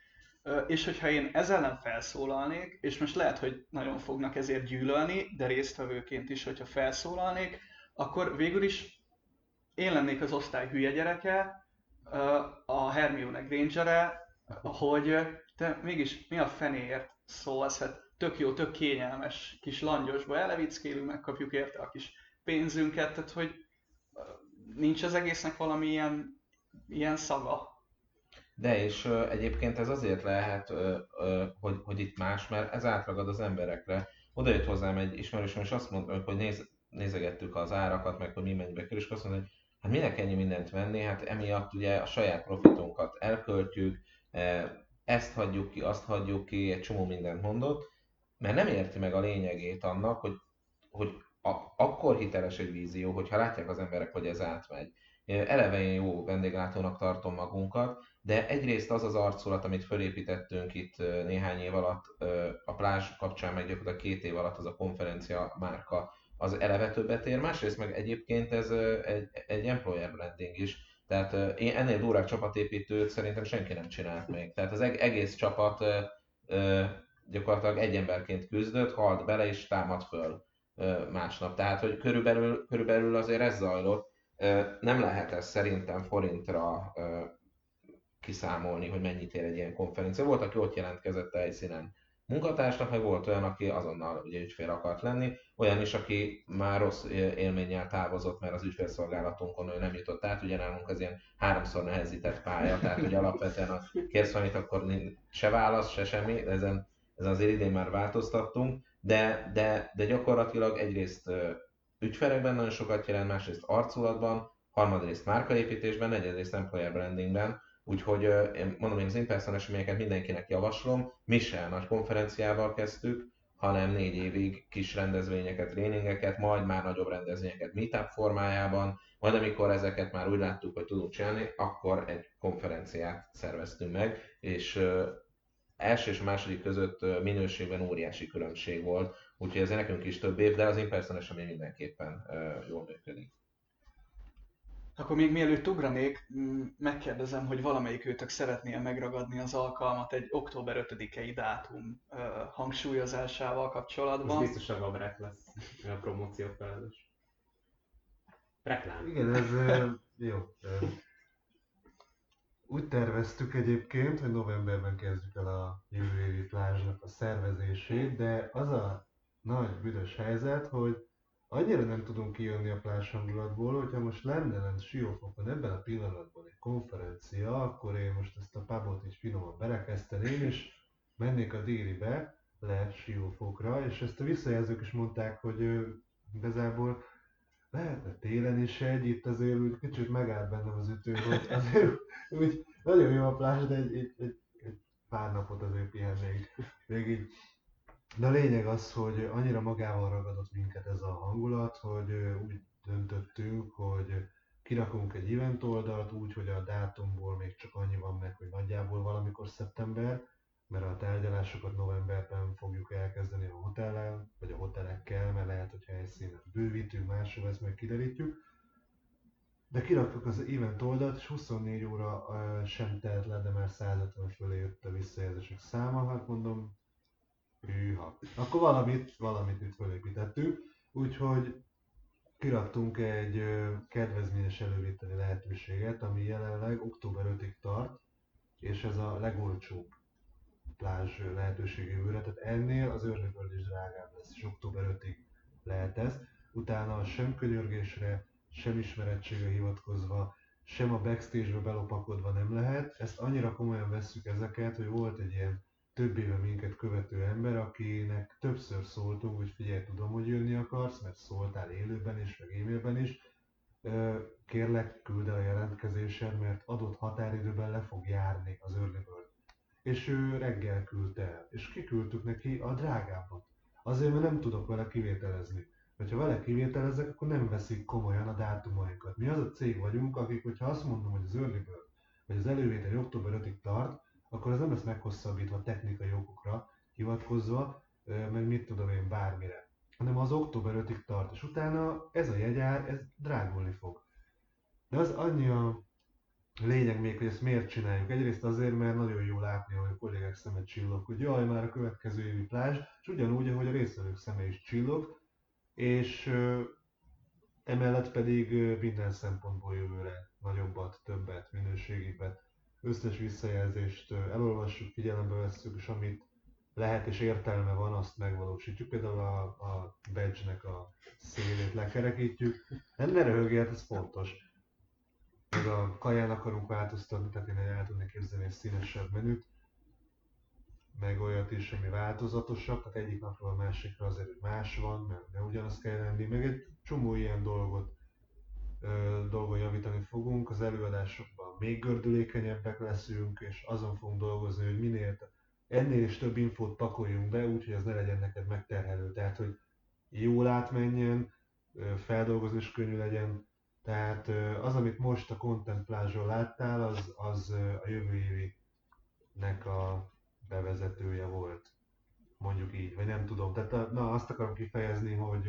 És hogyha én ezzel ellen felszólalnék, és most lehet, hogy nagyon fognak ezért gyűlölni, de résztvevőként is, hogyha felszólalnék, akkor végül is én lennék az osztály hülye gyereke, a Hermione Granger-e, hogy te mégis mi a fenéért szólsz, hát tök jó, tök kényelmes kis langyosba elevickélünk, megkapjuk érte a kis pénzünket, tehát hogy nincs az egésznek valami ilyen, ilyen szaga. De és ö, egyébként ez azért lehet, ö, ö, hogy, hogy itt más, mert ez átragad az emberekre. Oda jött hozzám egy ismerősöm, és azt mondta, hogy néz, nézegettük az árakat, meg hogy mi mennyibe kerül, és azt mondta, hogy hát minek ennyi mindent venni, hát emiatt ugye a saját profitunkat elköltjük, ezt hagyjuk ki, azt hagyjuk ki, egy csomó mindent mondott, mert nem érti meg a lényegét annak, hogy, hogy a, akkor hiteles egy vízió, hogyha látják az emberek, hogy ez átmegy. Eleve én jó vendéglátónak tartom magunkat, de egyrészt az az arculat, amit felépítettünk itt néhány év alatt, a plázs kapcsán meg gyakorlatilag két év alatt az a konferencia márka, az eleve többet ér, másrészt meg egyébként ez egy, egy employer branding is, tehát én ennél durvább csapatépítőt szerintem senki nem csinált még. Tehát az egész csapat gyakorlatilag egy emberként küzdött, halt bele és támad föl másnap. Tehát, hogy körülbelül, körülbelül azért ez zajlott. Nem lehet ez szerintem forintra kiszámolni, hogy mennyit ér egy ilyen konferencia. Volt, aki ott jelentkezett a helyszínen munkatársnak, meg volt olyan, aki azonnal ugye ügyfél akart lenni, olyan is, aki már rossz élménnyel távozott, mert az ügyfélszolgálatunkon ő nem jutott át, ugye nálunk az ilyen háromszor nehezített pálya, tehát hogy alapvetően a kérsz valamit, akkor se válasz, se semmi, ezen, ezen azért idén már változtattunk, de, de, de gyakorlatilag egyrészt ügyfelekben nagyon sokat jelent, másrészt arculatban, harmadrészt márkaépítésben, negyedrészt employer brandingben, Úgyhogy én mondom, én az in-person eseményeket mindenkinek javaslom. Mi se nagy konferenciával kezdtük, hanem négy évig kis rendezvényeket, tréningeket, majd már nagyobb rendezvényeket meetup formájában, majd amikor ezeket már úgy láttuk, hogy tudunk csinálni, akkor egy konferenciát szerveztünk meg, és első és második között minőségben óriási különbség volt, úgyhogy ez nekünk is több év, de az in-person esemény mindenképpen jól működik. Akkor még mielőtt ugranék, megkérdezem, hogy valamelyik őtök szeretné megragadni az alkalmat egy október 5-i dátum uh, hangsúlyozásával kapcsolatban. Ez biztos a Gabrek lesz a promóció felelős. Reklám. Igen, ez jó. Úgy terveztük egyébként, hogy novemberben kezdjük el a jövő évi plázsnak a szervezését, de az a nagy büdös helyzet, hogy annyira nem tudunk kijönni a plás hangulatból, hogyha most lenne lent Siófokon ebben a pillanatban egy konferencia, akkor én most ezt a pubot is finoman berekezteném, és mennék a délibe le Siófokra, és ezt a visszajelzők is mondták, hogy ő, igazából lehetne télen is egy, itt azért úgy kicsit megállt bennem az ütő, hogy azért úgy nagyon jó a plás, de egy, egy, egy, egy pár napot azért pihennék. Még így de a lényeg az, hogy annyira magával ragadott minket ez a hangulat, hogy úgy döntöttünk, hogy kirakunk egy event oldalt úgy, hogy a dátumból még csak annyi van meg, hogy nagyjából valamikor szeptember, mert a tárgyalásokat novemberben fogjuk elkezdeni a hotellen, vagy a hotelekkel, mert lehet, hogy helyszínet bővítünk, máshol ezt meg kiderítjük. De kiraktuk az event oldalt, és 24 óra sem telt le, de már 150 fölé jött a visszajelzések száma. Hát mondom, Hűha. Akkor valamit, valamit itt felépítettünk, úgyhogy kiraktunk egy kedvezményes elővételi lehetőséget, ami jelenleg október 5-ig tart, és ez a legolcsóbb plázs lehetőség jövőre, tehát ennél az őrnököld is drágább lesz, és október 5-ig lehet ez. Utána sem könyörgésre, sem ismerettségre hivatkozva, sem a backstage-be belopakodva nem lehet. Ezt annyira komolyan vesszük ezeket, hogy volt egy ilyen több éve minket követő ember, akinek többször szóltunk, hogy figyelj, tudom, hogy jönni akarsz, mert szóltál élőben is, meg e-mailben is, kérlek, küld el a jelentkezésed, mert adott határidőben le fog járni az Early Bird. És ő reggel küldte el, és kiküldtük neki a drágábbat. Azért, mert nem tudok vele kivételezni. Hogyha vele kivételezek, akkor nem veszik komolyan a dátumainkat. Mi az a cég vagyunk, akik, hogyha azt mondom, hogy az Early Bird, vagy az elővétel október 5-ig tart, akkor ez nem lesz meghosszabbítva technikai okokra hivatkozva, meg mit tudom én, bármire. Hanem az október 5-ig tart, és utána ez a jegyár, ez drágulni fog. De az annyi a lényeg még, hogy ezt miért csináljuk. Egyrészt azért, mert nagyon jó látni, hogy a kollégák szeme csillog, hogy jaj, már a következő évi plázs, és ugyanúgy, ahogy a résztvevők szeme is csillog, és emellett pedig minden szempontból jövőre nagyobbat, többet, minőségibet, összes visszajelzést elolvassuk, figyelembe vesszük, és amit lehet és értelme van, azt megvalósítjuk. Például a, a badge-nek a szélét lekerekítjük. Nem ne röhögjél, hát ez fontos meg a kaján akarunk változtatni, tehát én el tudnék képzelni egy színesebb menüt, meg olyat is, ami változatosabb, tehát egyik napról a másikra azért más van, mert ne ugyanaz kell lenni, meg egy csomó ilyen dolgot, dolgon javítani fogunk, az előadásokban még gördülékenyebbek leszünk, és azon fogunk dolgozni, hogy minél ennél is több infót pakoljunk be, úgyhogy ez ne legyen neked megterhelő, tehát hogy jól átmenjen, feldolgozás könnyű legyen, tehát az, amit most a Content plázson láttál, az, az a jövő évinek a bevezetője volt. Mondjuk így, vagy nem tudom. Tehát na, azt akarom kifejezni, hogy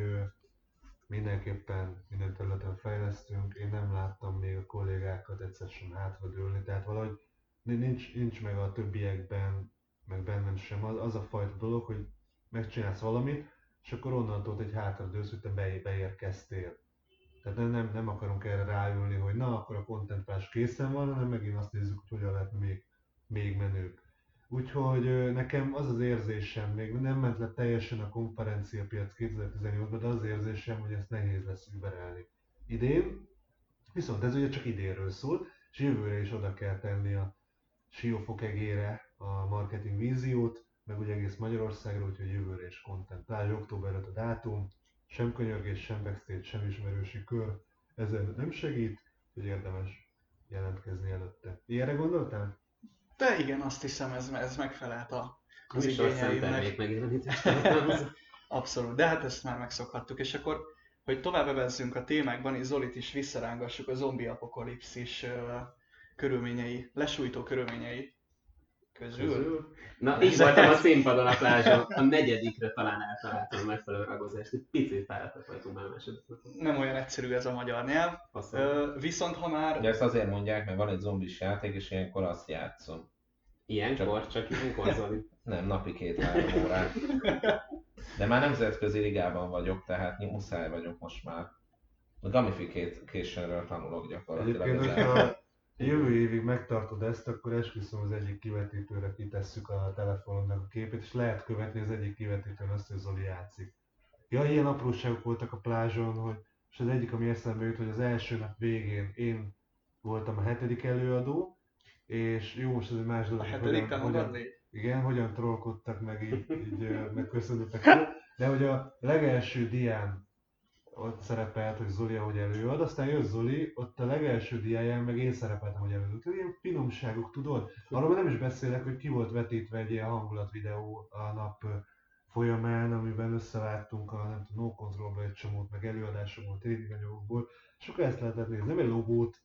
mindenképpen minden területen fejlesztünk. Én nem láttam még a kollégákat egyszer sem hátradőlni, tehát valahogy nincs, nincs meg a többiekben, meg bennem sem az, az a fajta dolog, hogy megcsinálsz valamit, és akkor onnantól egy hátradőlsz, hogy te beérkeztél tehát nem, nem, nem akarunk erre ráülni, hogy na, akkor a content készen van, hanem megint azt nézzük, hogy hogyan lehet még, még menők. Úgyhogy nekem az az érzésem, még nem ment le teljesen a konferenciapiac 2018-ban, de az, érzésem, hogy ezt nehéz lesz überelni. Idén, viszont ez ugye csak idénről szól, és jövőre is oda kell tenni a siófok egére a marketing víziót, meg ugye egész Magyarországra, úgyhogy jövőre is content. Plázs október 5 a dátum, sem könyörgés, sem backstage, sem ismerősi kör ezen nem segít, hogy érdemes jelentkezni előtte. Ilyenre gondoltál? De igen, azt hiszem, ez, ez megfelelt a, az igényeimnek. Abszolút, de hát ezt már megszokhattuk. És akkor, hogy tovább evezzünk a témákban, és Zolit is visszarángassuk a zombi apokalipszis körülményei, lesújtó körülményei közül. közül. Na, így voltam a színpadon a plázson, a negyedikre talán eltaláltam a megfelelő ragozást, egy picit fáradtak voltunk már Nem olyan egyszerű ez a magyar nyelv. Ö, viszont ha már... Ugye ezt azért mondják, mert van egy zombis játék, és ilyenkor azt játszom. Ilyenkor? Csak, csak ilyenkor zombi? Nem, napi két-három órát. De már nemzetközi ligában vagyok, tehát muszáj vagyok most már. A gamification-ről tanulok gyakorlatilag. Egyébként, jövő évig megtartod ezt, akkor esküszöm az egyik kivetítőre kitesszük a telefonodnak a képét, és lehet követni az egyik kivetítőn azt, hogy Zoli játszik. Ja, ilyen apróságok voltak a plázson, hogy, és az egyik, ami eszembe jut, hogy az első nap végén én voltam a hetedik előadó, és jó, most ez egy más dolog. A hetedik hogyan, hogyan, Igen, hogyan trollkodtak meg így, így megköszönöttek. De hogy a legelső dián ott szerepelt, hogy Zoli ahogy előad, aztán jött Zoli, ott a legelső diáján meg én szerepeltem, hogy előad. Tehát ilyen finomságok, tudod? Arról nem is beszélek, hogy ki volt vetítve egy ilyen hangulatvideó a nap folyamán, amiben összevágtunk a nem tudom, No Controlba egy csomót, meg előadásokból, anyagokból, és akkor ezt lehetett nézni, nem egy logót,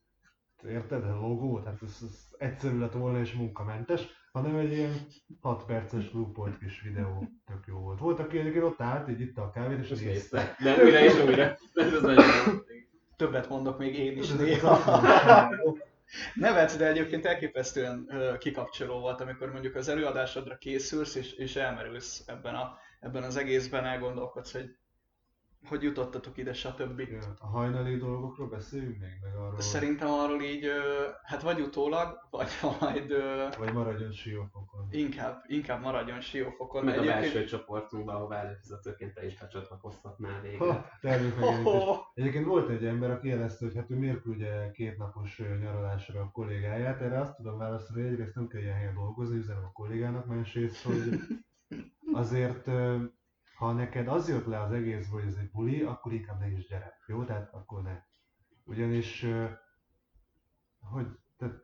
érted? A logót, hát ez, ez egyszerű lett volna és munkamentes, hanem egy ilyen 6 perces loopolt kis videó, tök jó volt. Volt, aki egyébként ott állt, így itt a kávét, és azt nézte. De újra és újra. Ez nagyon Többet mondok még én is néha. Nevetsz, de egyébként elképesztően kikapcsoló volt, amikor mondjuk az előadásodra készülsz, és, és elmerülsz ebben, a, ebben az egészben, elgondolkodsz, hogy hogy jutottatok ide, stb. Ja, a hajnali dolgokról beszéljünk még, meg arról. Szerintem arról így, hát vagy utólag, vagy majd... Vagy maradjon siófokon. Inkább, inkább maradjon siófokon. Meg a belső csoportunkban, ahol előfizetőként te is becsatlakozhatnál végre. Ha, oh. Egyébként volt egy ember, aki jelezte, hogy hát ő miért küldje kétnapos nyaralásra a kollégáját. Erre azt tudom válaszolni, hogy egyrészt nem kell ilyen helyen dolgozni, üzenem a kollégának, másrészt, hogy azért ha neked az jött le az egészből, hogy ez egy buli, akkor inkább ne is gyere. Jó? Tehát akkor ne. Ugyanis, hogy tehát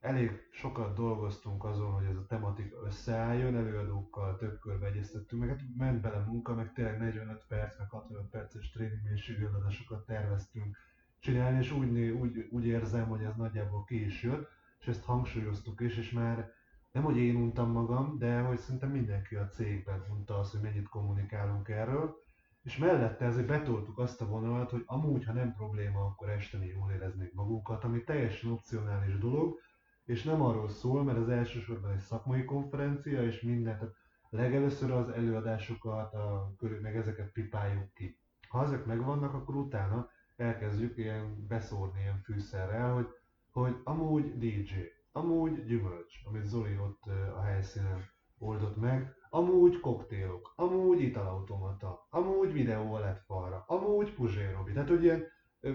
elég sokat dolgoztunk azon, hogy ez a tematika összeálljon, előadókkal több körbe egyeztettünk, meg hát ment bele munka, meg tényleg 45 perc, meg 65 perces tréningmélységű előadásokat terveztünk csinálni, és úgy, úgy, úgy érzem, hogy ez nagyjából ki is jött, és ezt hangsúlyoztuk is, és már nem, hogy én untam magam, de hogy szerintem mindenki a cégben unta azt, hogy mennyit kommunikálunk erről, és mellette ezért betoltuk azt a vonalat, hogy amúgy, ha nem probléma, akkor este mi jól éreznék magunkat, ami teljesen opcionális dolog, és nem arról szól, mert az elsősorban egy szakmai konferencia, és minden, tehát legelőször az előadásokat, a, meg ezeket pipáljuk ki. Ha ezek megvannak, akkor utána elkezdjük ilyen beszórni ilyen fűszerrel, hogy, hogy amúgy DJ, amúgy gyümölcs, amit Zoli ott a helyszínen oldott meg, amúgy koktélok, amúgy italautomata, amúgy videó lett falra, amúgy puzsérobi. Tehát, hogy ilyen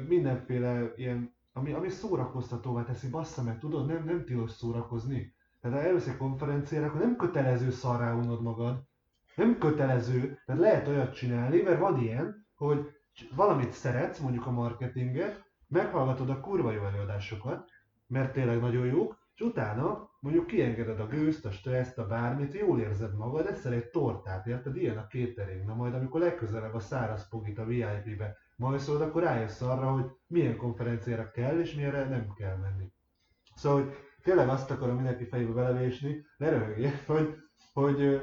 mindenféle ilyen, ami, ami szórakoztatóvá teszi, bassza meg, tudod, nem, nem tilos szórakozni. Tehát ha elveszi egy konferenciára, akkor nem kötelező szarrá unod magad, nem kötelező, tehát lehet olyat csinálni, mert van ilyen, hogy valamit szeretsz, mondjuk a marketinget, meghallgatod a kurva jó előadásokat, mert tényleg nagyon jók, és utána mondjuk kiengeded a gőzt, a stresszt, a bármit, jól érzed magad, eszel egy tortát, érted? Ilyen a catering. Na majd amikor legközelebb a száraz pogit a VIP-be majszolod, akkor rájössz arra, hogy milyen konferenciára kell, és milyenre nem kell menni. Szóval, hogy tényleg azt akarom mindenki fejébe belevésni, ne röhögjél, hogy, hogy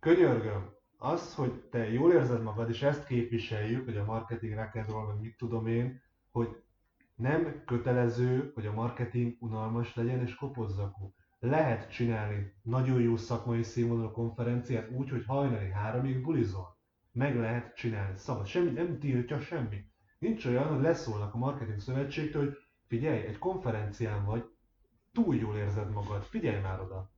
könyörgöm, az, hogy te jól érzed magad, és ezt képviseljük, hogy a marketing rock'n'roll, meg mit tudom én, hogy nem kötelező, hogy a marketing unalmas legyen és kopozzakó. Lehet csinálni nagyon jó szakmai színvonalú konferenciát úgy, hogy hajnali háromig bulizol. Meg lehet csinálni. Szabad. Semmi nem tiltja semmi. Nincs olyan, hogy leszólnak a marketing szövetségtől, hogy figyelj, egy konferencián vagy, túl jól érzed magad, figyelj már oda.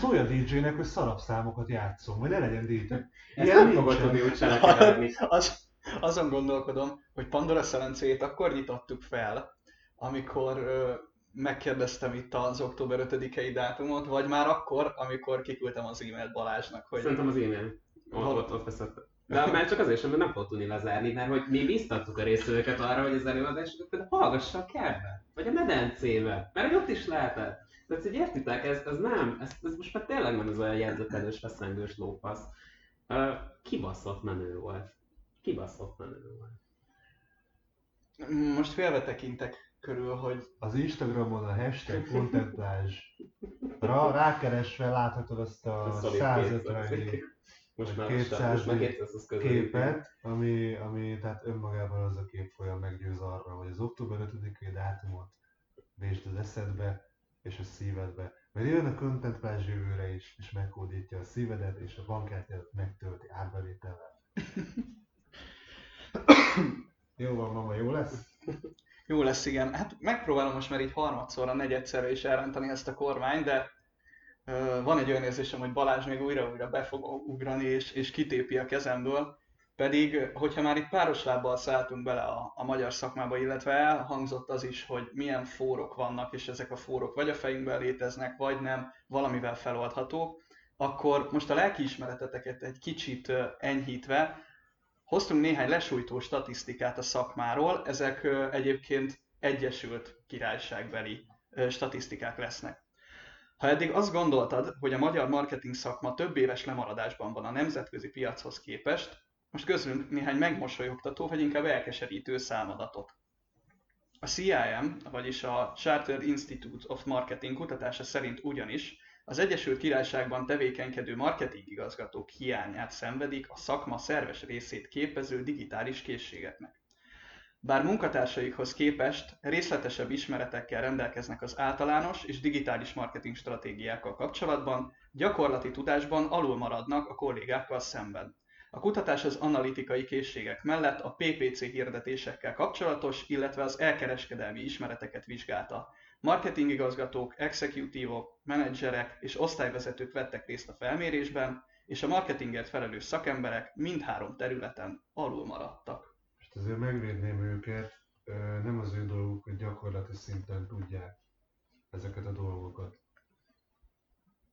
Szólj a DJ-nek, hogy szarab számokat játszom, vagy ne legyen DJ. Ezt Ilyen nem fogod tudni úgy cselekedni. Az, azon gondolkodom, hogy Pandora szelencéjét akkor nyitottuk fel, amikor ö, megkérdeztem itt az október 5-i dátumot, vagy már akkor, amikor kiküldtem az e-mailt Balázsnak, hogy Szerintem az e-mail. Ott, ott, ott veszett. De már csak azért sem, mert nem fog tudni lezárni, mert hogy mi biztattuk a résztvevőket arra, hogy az előadásokat például hallgassa a kertbe, vagy a medencébe, mert ott is lehetett. Tehát, hogy értitek, ez, ez nem, ez, ez most már tényleg nem ez olyan jegyzetelős, feszengős lófasz. Uh, kibaszott menő volt. Kibaszott menő volt. most félve tekintek körül, hogy Az Instagramon a hashtag contemplás ra rákeresve láthatod azt a szolid 150 200. Most már 200 most már 200 az közel. képet, ami, ami tehát önmagában az a kép folyam meggyőz arra, hogy az október 5-i dátumot vésd az eszedbe és a szívedbe. Mert jön a contemplás jövőre is, és meghódítja a szívedet, és a bankkártyádat megtölti árbevétellel. jó van, mama, jó lesz? jó lesz, igen. Hát megpróbálom most már így harmadszorra, negyedszerre is elrántani ezt a kormányt, de ö, van egy olyan érzésem, hogy Balázs még újra-újra be fog ugrani és, és kitépi a kezemből. Pedig, hogyha már itt páros lábbal szálltunk bele a, a magyar szakmába, illetve elhangzott az is, hogy milyen fórok vannak, és ezek a fórok vagy a fejünkben léteznek, vagy nem, valamivel feloldhatók, akkor most a lelkiismereteteket egy kicsit enyhítve, hoztunk néhány lesújtó statisztikát a szakmáról, ezek egyébként Egyesült Királyságbeli statisztikák lesznek. Ha eddig azt gondoltad, hogy a magyar marketing szakma több éves lemaradásban van a nemzetközi piachoz képest, most közlünk néhány megmosolyogtató, vagy inkább elkeserítő számadatot. A CIM, vagyis a Chartered Institute of Marketing kutatása szerint ugyanis az Egyesült Királyságban tevékenykedő marketing igazgatók hiányát szenvedik a szakma szerves részét képező digitális készségeknek. Bár munkatársaikhoz képest részletesebb ismeretekkel rendelkeznek az általános és digitális marketing stratégiákkal kapcsolatban, gyakorlati tudásban alul maradnak a kollégákkal szemben. A kutatás az analitikai készségek mellett a PPC hirdetésekkel kapcsolatos, illetve az elkereskedelmi ismereteket vizsgálta. Marketingigazgatók, executívok, menedzserek és osztályvezetők vettek részt a felmérésben, és a marketingért felelős szakemberek mindhárom területen alul maradtak. Azért megvédném őket, nem az ő dolguk, hogy gyakorlati szinten tudják ezeket a dolgokat.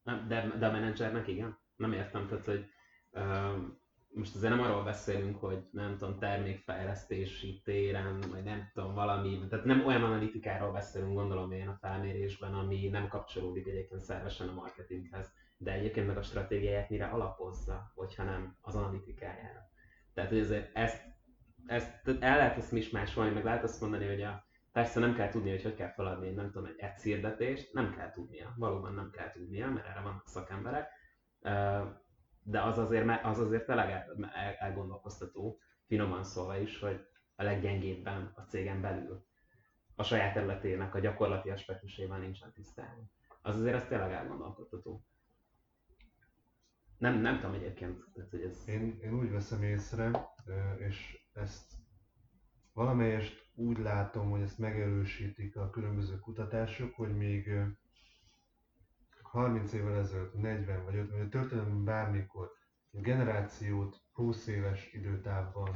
De, de a menedzsernek igen? Nem értem, tehát hogy uh, most azért nem arról beszélünk, hogy nem tudom, termékfejlesztési téren, vagy nem tudom, valami, tehát nem olyan analitikáról beszélünk, gondolom én a felmérésben, ami nem kapcsolódik egyébként szervesen a marketinghez, de egyébként meg a stratégiáját mire alapozza, hogyha nem az analitikájára. Tehát, hogy azért ezt, ezt el lehet ezt mismásolni, meg lehet azt mondani, hogy a, persze nem kell tudni, hogy hogy kell feladni, nem tudom, egy hirdetést, nem kell tudnia, valóban nem kell tudnia, mert erre vannak szakemberek, de az azért, az azért tényleg el, el, elgondolkoztató, finoman szólva is, hogy a leggyengébben a cégen belül a saját területének a gyakorlati aspektusaival nincsen tisztában. Az azért ez tényleg elgondolkodtató. Nem, nem tudom egyébként, hogy ez... Én, én úgy veszem észre, és ezt valamelyest úgy látom, hogy ezt megerősítik a különböző kutatások, hogy még 30 évvel ezelőtt, 40 vagy 50, vagy történelemben bármikor generációt 20 éves időtávban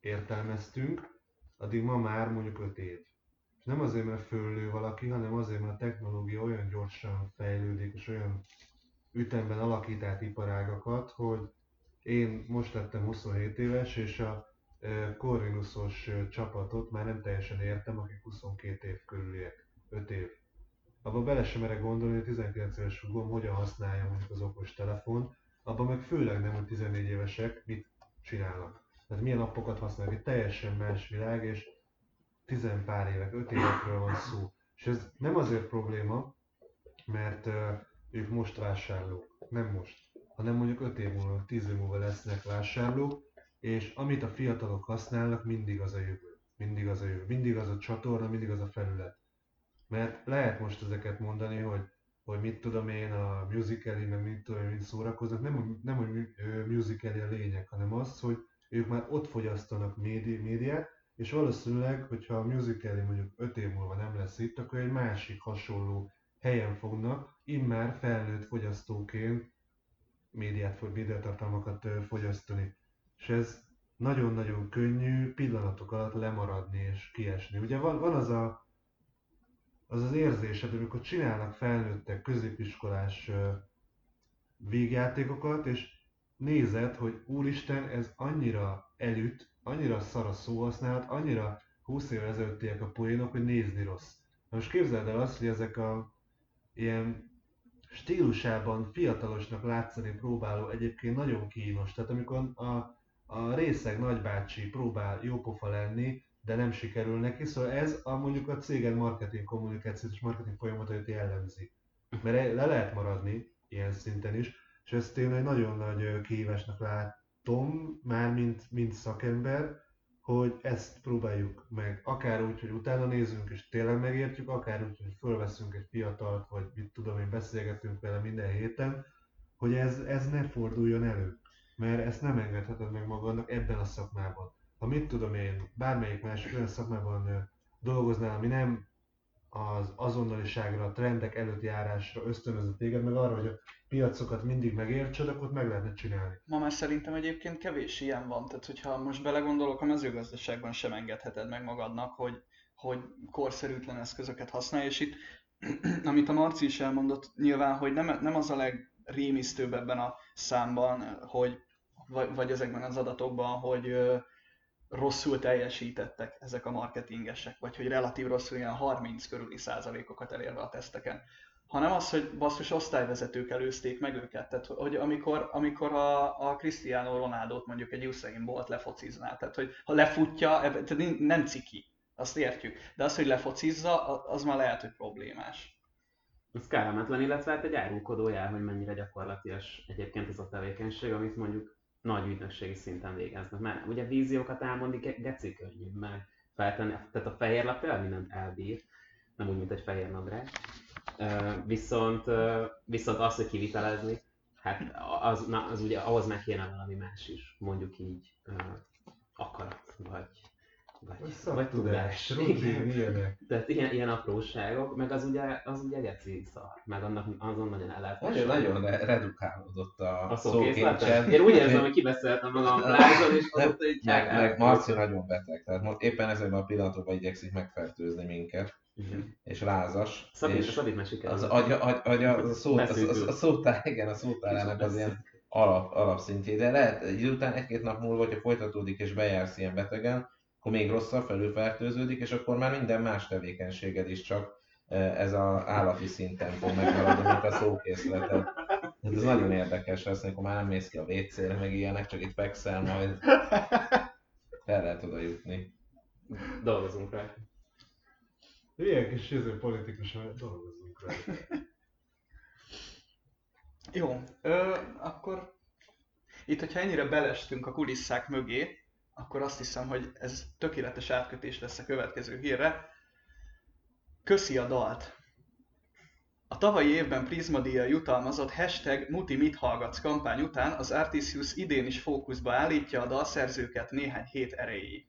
értelmeztünk, addig ma már mondjuk 5 év. És nem azért, mert fölő valaki, hanem azért, mert a technológia olyan gyorsan fejlődik, és olyan ütemben alakít át iparágakat, hogy én most lettem 27 éves, és a Corvinusos csapatot már nem teljesen értem, akik 22 év körüliek, 5 év abban bele sem merek gondolni, hogy 19 éves húgom hogyan használja mondjuk az okos telefon, abban meg főleg nem, hogy 14 évesek mit csinálnak. Tehát milyen appokat használnak, egy teljesen más világ, és tizen pár évek, öt évekről van szó. És ez nem azért probléma, mert uh, ők most vásárlók, nem most, hanem mondjuk 5 év múlva, 10 év múlva lesznek vásárlók, és amit a fiatalok használnak, mindig az a jövő. Mindig az a jövő. Mindig az a csatorna, mindig az a felület. Mert lehet most ezeket mondani, hogy, hogy mit tudom én, a musicali, meg mit tudom én, mit szórakoznak, nem, nem hogy musicali a lényeg, hanem az, hogy ők már ott fogyasztanak médi, médiát, és valószínűleg, hogyha a musicali mondjuk 5 év múlva nem lesz itt, akkor egy másik hasonló helyen fognak immár felnőtt fogyasztóként médiát, médiatartalmakat fogyasztani. És ez nagyon-nagyon könnyű pillanatok alatt lemaradni és kiesni. Ugye van, van az a az az érzésed, amikor csinálnak felnőttek középiskolás végjátékokat, és nézed, hogy úristen, ez annyira elüt, annyira szar a szóhasználat, annyira 20 évvel ezelőttiek a poénok, hogy nézni rossz. Na most képzeld el azt, hogy ezek a ilyen stílusában fiatalosnak látszani próbáló egyébként nagyon kínos. Tehát amikor a, a részeg nagybácsi próbál jópofa lenni, de nem sikerül neki, szóval ez a mondjuk a céged marketing kommunikációs és marketing folyamatait jellemzi. Mert le lehet maradni ilyen szinten is, és ezt én egy nagyon nagy kihívásnak látom, már mint, mint szakember, hogy ezt próbáljuk meg, akár úgy, hogy utána nézünk és tényleg megértjük, akár úgy, hogy fölveszünk egy fiatalt, vagy mit tudom én, beszélgetünk vele minden héten, hogy ez, ez ne forduljon elő. Mert ezt nem engedheted meg magadnak ebben a szakmában ha mit tudom én, bármelyik más olyan szakmában dolgoznál, ami nem az azonnaliságra, a trendek előtt járásra ösztönözött téged, meg arra, hogy a piacokat mindig megértsed, akkor meg lehetne csinálni. Ma már szerintem egyébként kevés ilyen van, tehát hogyha most belegondolok, a mezőgazdaságban sem engedheted meg magadnak, hogy, hogy korszerűtlen eszközöket használj, és itt, amit a Marci is elmondott, nyilván, hogy nem, nem az a legrémisztőbb ebben a számban, hogy, vagy, vagy ezekben az adatokban, hogy rosszul teljesítettek ezek a marketingesek, vagy hogy relatív rosszul ilyen 30 körüli százalékokat elérve a teszteken, hanem az, hogy basszus osztályvezetők előzték meg őket. Tehát, hogy amikor, amikor a, a Cristiano Ronaldo-t mondjuk egy Usain Bolt lefocizná, tehát, hogy ha lefutja, tehát nem ciki, azt értjük. De az, hogy lefocizza, az már lehet, hogy problémás. Ez kellemetlen, illetve hát egy árulkodójá, hogy mennyire gyakorlatias egyébként ez a tevékenység, amit mondjuk nagy ügynökségi szinten végeznek. Mert ugye víziókat elmondni geci könnyű, meg feltenni, tehát a fehér lap például mindent elbír, nem úgy, mint egy fehér nadrág. Viszont, viszont azt, hogy kivitelezni, hát az, na, az ugye ahhoz meg kéne valami más is, mondjuk így akarat, vagy vagy, vagy tudás, rutin, ilyenek. Tehát ilyen, ilyen apróságok, meg az ugye, az ugye geci szar, meg annak azon nagyon el lehet Nagyon, nagyon redukálódott a, a szókéncsen. Én úgy érzem, hogy kibeszéltem magam lázon, és azóta így meg, meg Marci nagyon beteg, tehát most éppen ezekben a pillanatokban igyekszik megfertőzni minket. Uh-huh. és lázas. Szabít, és Szabít már Az agya, agya, agya, a, szó, a, a, a szótár, igen, a szótárának az ilyen alap, alapszintjé, de lehet egy után egy-két nap múlva, hogyha folytatódik és bejársz ilyen betegen, akkor még rosszabb, felülfertőződik, és akkor már minden más tevékenységed is csak ez az állati szinten fog megmaradni, mint a szókészleted. Ez nagyon érdekes lesz, amikor már nem mész ki a WC-re, meg ilyenek, csak itt fekszel, majd el lehet oda jutni. Dolgozunk rá. Ilyen kis izé politikus, dolgozunk rá. Jó, ö, akkor itt, hogyha ennyire belestünk a kulisszák mögé, akkor azt hiszem, hogy ez tökéletes átkötés lesz a következő hírre. Köszi a dalt! A tavalyi évben Prisma díjjal jutalmazott hashtag Muti mit hallgatsz kampány után az Artisius idén is fókuszba állítja a dalszerzőket néhány hét erejéig.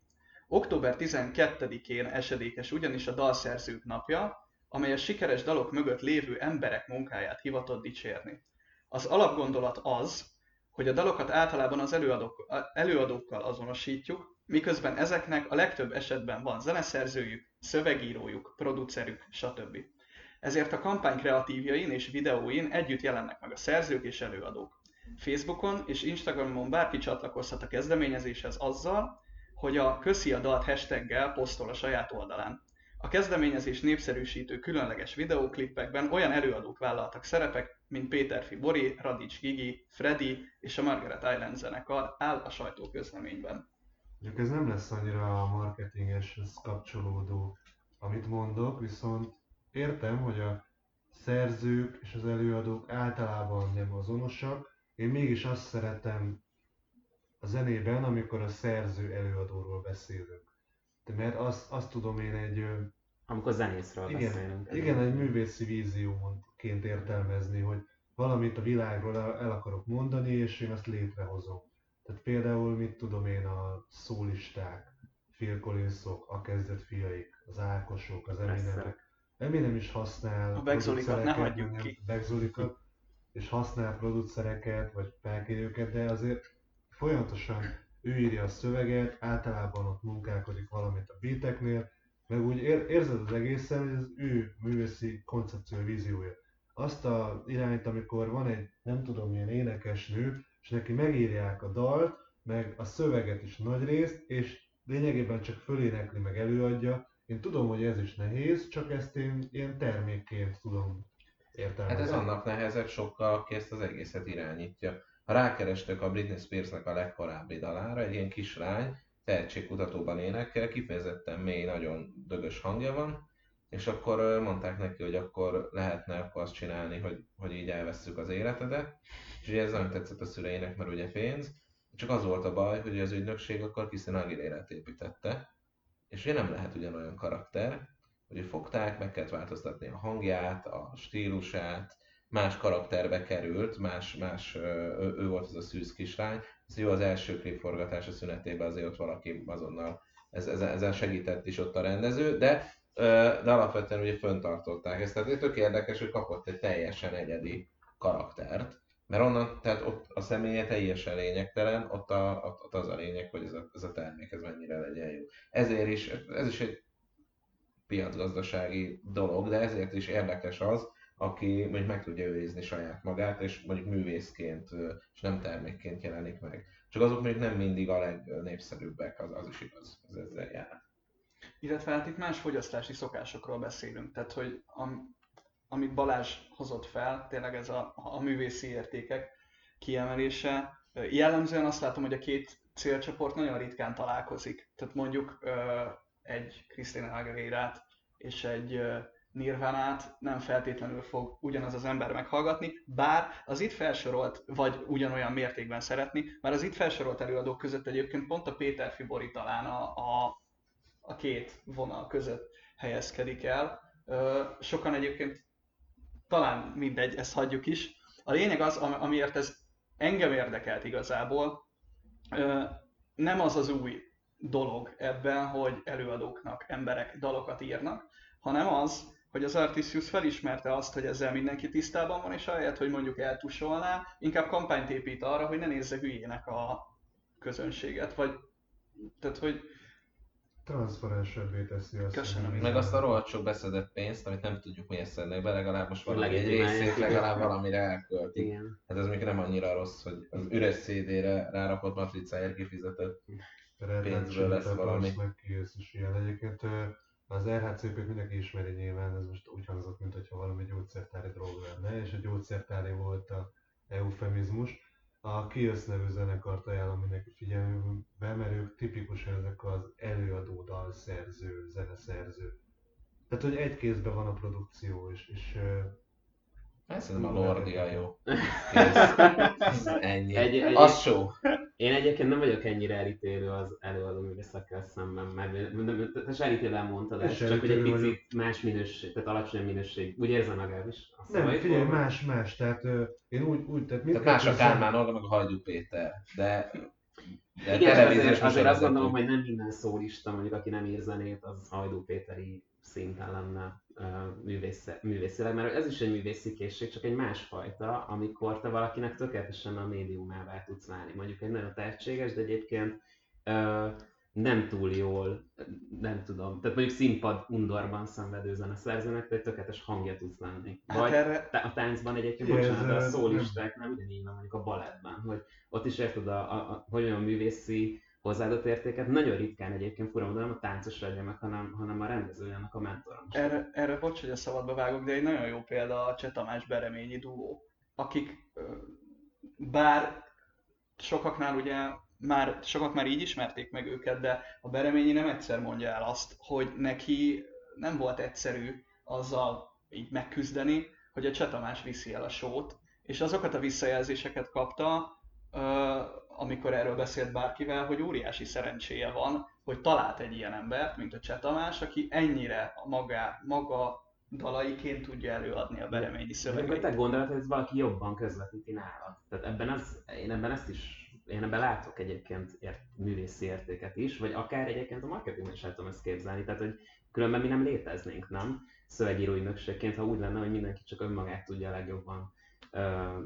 Október 12-én esedékes ugyanis a dalszerzők napja, amely a sikeres dalok mögött lévő emberek munkáját hivatott dicsérni. Az alapgondolat az, hogy a dalokat általában az előadók, előadókkal azonosítjuk, miközben ezeknek a legtöbb esetben van zeneszerzőjük, szövegírójuk, producerük, stb. Ezért a kampány kreatívjain és videóin együtt jelennek meg a szerzők és előadók. Facebookon és Instagramon bárki csatlakozhat a kezdeményezéshez azzal, hogy a köszi a dalt hashtaggel posztol a saját oldalán. A kezdeményezés népszerűsítő különleges videóklippekben olyan előadók vállaltak szerepek, mint Péter Fibori, Radics Gigi, Freddy és a Margaret Island zenekar áll a sajtóközleményben. Mondjuk ez nem lesz annyira a marketingeshez kapcsolódó, amit mondok, viszont értem, hogy a szerzők és az előadók általában nem azonosak. Én mégis azt szeretem a zenében, amikor a szerző előadóról beszélünk. De mert azt, azt tudom én egy... Amikor zenészről igen, beszélünk. Igen, egy művészi vízióként értelmezni, hogy valamit a világról el, el akarok mondani, és én azt létrehozom. Tehát például, mit tudom én, a szólisták, Phil Collinsok, a kezdet fiaik, az Ákosok, az Eminemek. Eminem is használ a Begzolikat ne hagyjuk ki. Begzolikat, és használ producereket, vagy felkérőket, de azért folyamatosan ő írja a szöveget, általában ott munkálkodik valamit a beateknél, meg úgy ér, érzed az egészen, hogy ez ő művészi koncepció, víziója. Azt a irányt, amikor van egy, nem tudom, milyen énekesnő, és neki megírják a dalt, meg a szöveget is nagy részt, és lényegében csak fölénekli, meg előadja. Én tudom, hogy ez is nehéz, csak ezt én ilyen termékként tudom értelmezni. Hát ez annak nehezebb sokkal, aki ezt az egészet irányítja. Rákerestek a Britney Spearsnek a legkorábbi dalára, egy ilyen kislány, tehetségkutatóban énekel, kifejezetten mély, nagyon dögös hangja van, és akkor mondták neki, hogy akkor lehetne akkor azt csinálni, hogy, hogy így elveszük az életedet, és ugye ez nagyon tetszett a szüleinek, mert ugye pénz, csak az volt a baj, hogy az ügynökség akkor Krisztina Aguilera építette, és ugye nem lehet ugyanolyan karakter, hogy fogták, meg kellett változtatni a hangját, a stílusát, más karakterbe került, más, más ő, ő volt az a szűz kislány. Ez jó az első klip forgatása szünetében azért ott valaki azonnal ez, ezen segített is ott a rendező, de, de alapvetően ugye föntartották ezt. Tehát tök érdekes, hogy kapott egy teljesen egyedi karaktert, mert onnan, tehát ott a személye teljesen lényegtelen, ott, a, ott az a lényeg, hogy ez a, ez a termék ez mennyire legyen jó. Ezért is, ez is egy piacgazdasági dolog, de ezért is érdekes az, aki mondjuk meg tudja őrizni saját magát, és mondjuk művészként, és nem termékként jelenik meg. Csak azok mondjuk nem mindig a legnépszerűbbek, az, az is igaz, ez ezzel jár. Illetve hát itt más fogyasztási szokásokról beszélünk, tehát hogy am, amit Balázs hozott fel, tényleg ez a, a művészi értékek kiemelése. Jellemzően azt látom, hogy a két célcsoport nagyon ritkán találkozik. Tehát mondjuk egy Christina Aguilera és egy Nirvanát nem feltétlenül fog ugyanaz az ember meghallgatni, bár az itt felsorolt, vagy ugyanolyan mértékben szeretni, már az itt felsorolt előadók között egyébként pont a Péter Fibori talán a, a, a két vonal között helyezkedik el. Sokan egyébként talán mindegy, ezt hagyjuk is. A lényeg az, amiért ez engem érdekelt igazából, nem az az új dolog ebben, hogy előadóknak emberek dalokat írnak, hanem az, hogy az Artisius felismerte azt, hogy ezzel mindenki tisztában van, és ahelyett, hogy mondjuk eltusolná, inkább kampányt épít arra, hogy ne nézze hülyének a közönséget, vagy tehát, hogy transzparensebbé teszi azt. Köszönöm. Meg azt a rohadt sok beszedett pénzt, amit nem tudjuk miért szednek be, legalább most valami egy részét legalább valamire elköltik. Igen. Hát ez még nem annyira rossz, hogy az üres CD-re rárakott matricáért kifizetett. pénzből lesz valami. meg kész és ilyen. Egyébként az RHCP-t mindenki ismeri nyilván, ez most úgy hangzott, mintha valami gyógyszertári drog lenne, és a gyógyszertári volt a eufemizmus. A Kios nevű zenekart ajánlom mindenki figyelmébe, mert ők tipikusan ezek az előadó, dalszerző, zeneszerző. Tehát, hogy egy kézben van a produkció, és, és Hát szerintem a Lordia jó. Kész. Ennyi. Egy- egy- Az show. Én egyébként nem vagyok ennyire elítélő az előadó művészekkel szemben, mert nem- te se elítélően mondtad ezt, csak hogy egy picit más minőség, tehát alacsonyabb minőség. Úgy érzem legalábbis. nem, figyelj, más, más, tehát én úgy, úgy tehát Tehát más a Kálmán Olga, meg a Hajdú Péter. De, de Igen, azért, azért azt gondolom, hogy nem minden szólista, mondjuk aki nem ír zenét, az Hajdú Péteri szinten lenne uh, művész, művészileg, mert ez is egy művészi készség, csak egy másfajta, amikor te valakinek tökéletesen a médiumává tudsz válni. Mondjuk egy nagyon tehetséges, de egyébként nem túl jól, nem tudom, tehát mondjuk színpad undorban szenvedő zeneszerzőnek, te egy tökéletes hangja tudsz lenni. Hát Vagy erre, tá- a táncban egyébként, Igen, bocsánat, de a szólisták nem ugyanígy van mondjuk a balettben, hogy ott is érted a, a, a hogy olyan művészi hozzáadott értéket, nagyon ritkán egyébként fura módon a táncos legyen meg, hanem, hanem a rendezőjének a mentora. Most erre, erre bocs, hogy a szabadba vágok, de egy nagyon jó példa a Cseh Tamás Bereményi duó, akik bár sokaknál ugye már, sokak már így ismerték meg őket, de a Bereményi nem egyszer mondja el azt, hogy neki nem volt egyszerű azzal így megküzdeni, hogy a Cseh Tamás viszi el a sót, és azokat a visszajelzéseket kapta, amikor erről beszélt bárkivel, hogy óriási szerencséje van, hogy talált egy ilyen embert, mint a Cseh Tamás, aki ennyire maga, maga dalaiként tudja előadni a bereményi szövegeket. te gondolatod, hogy ez valaki jobban közvetíti nálad. Tehát ebben az, én ebben ezt is, én ebben látok egyébként ért, művészi értéket is, vagy akár egyébként a marketingben is el tudom ezt képzelni. Tehát, hogy különben mi nem léteznénk, nem? Szövegírói mögségként, ha úgy lenne, hogy mindenki csak önmagát tudja a legjobban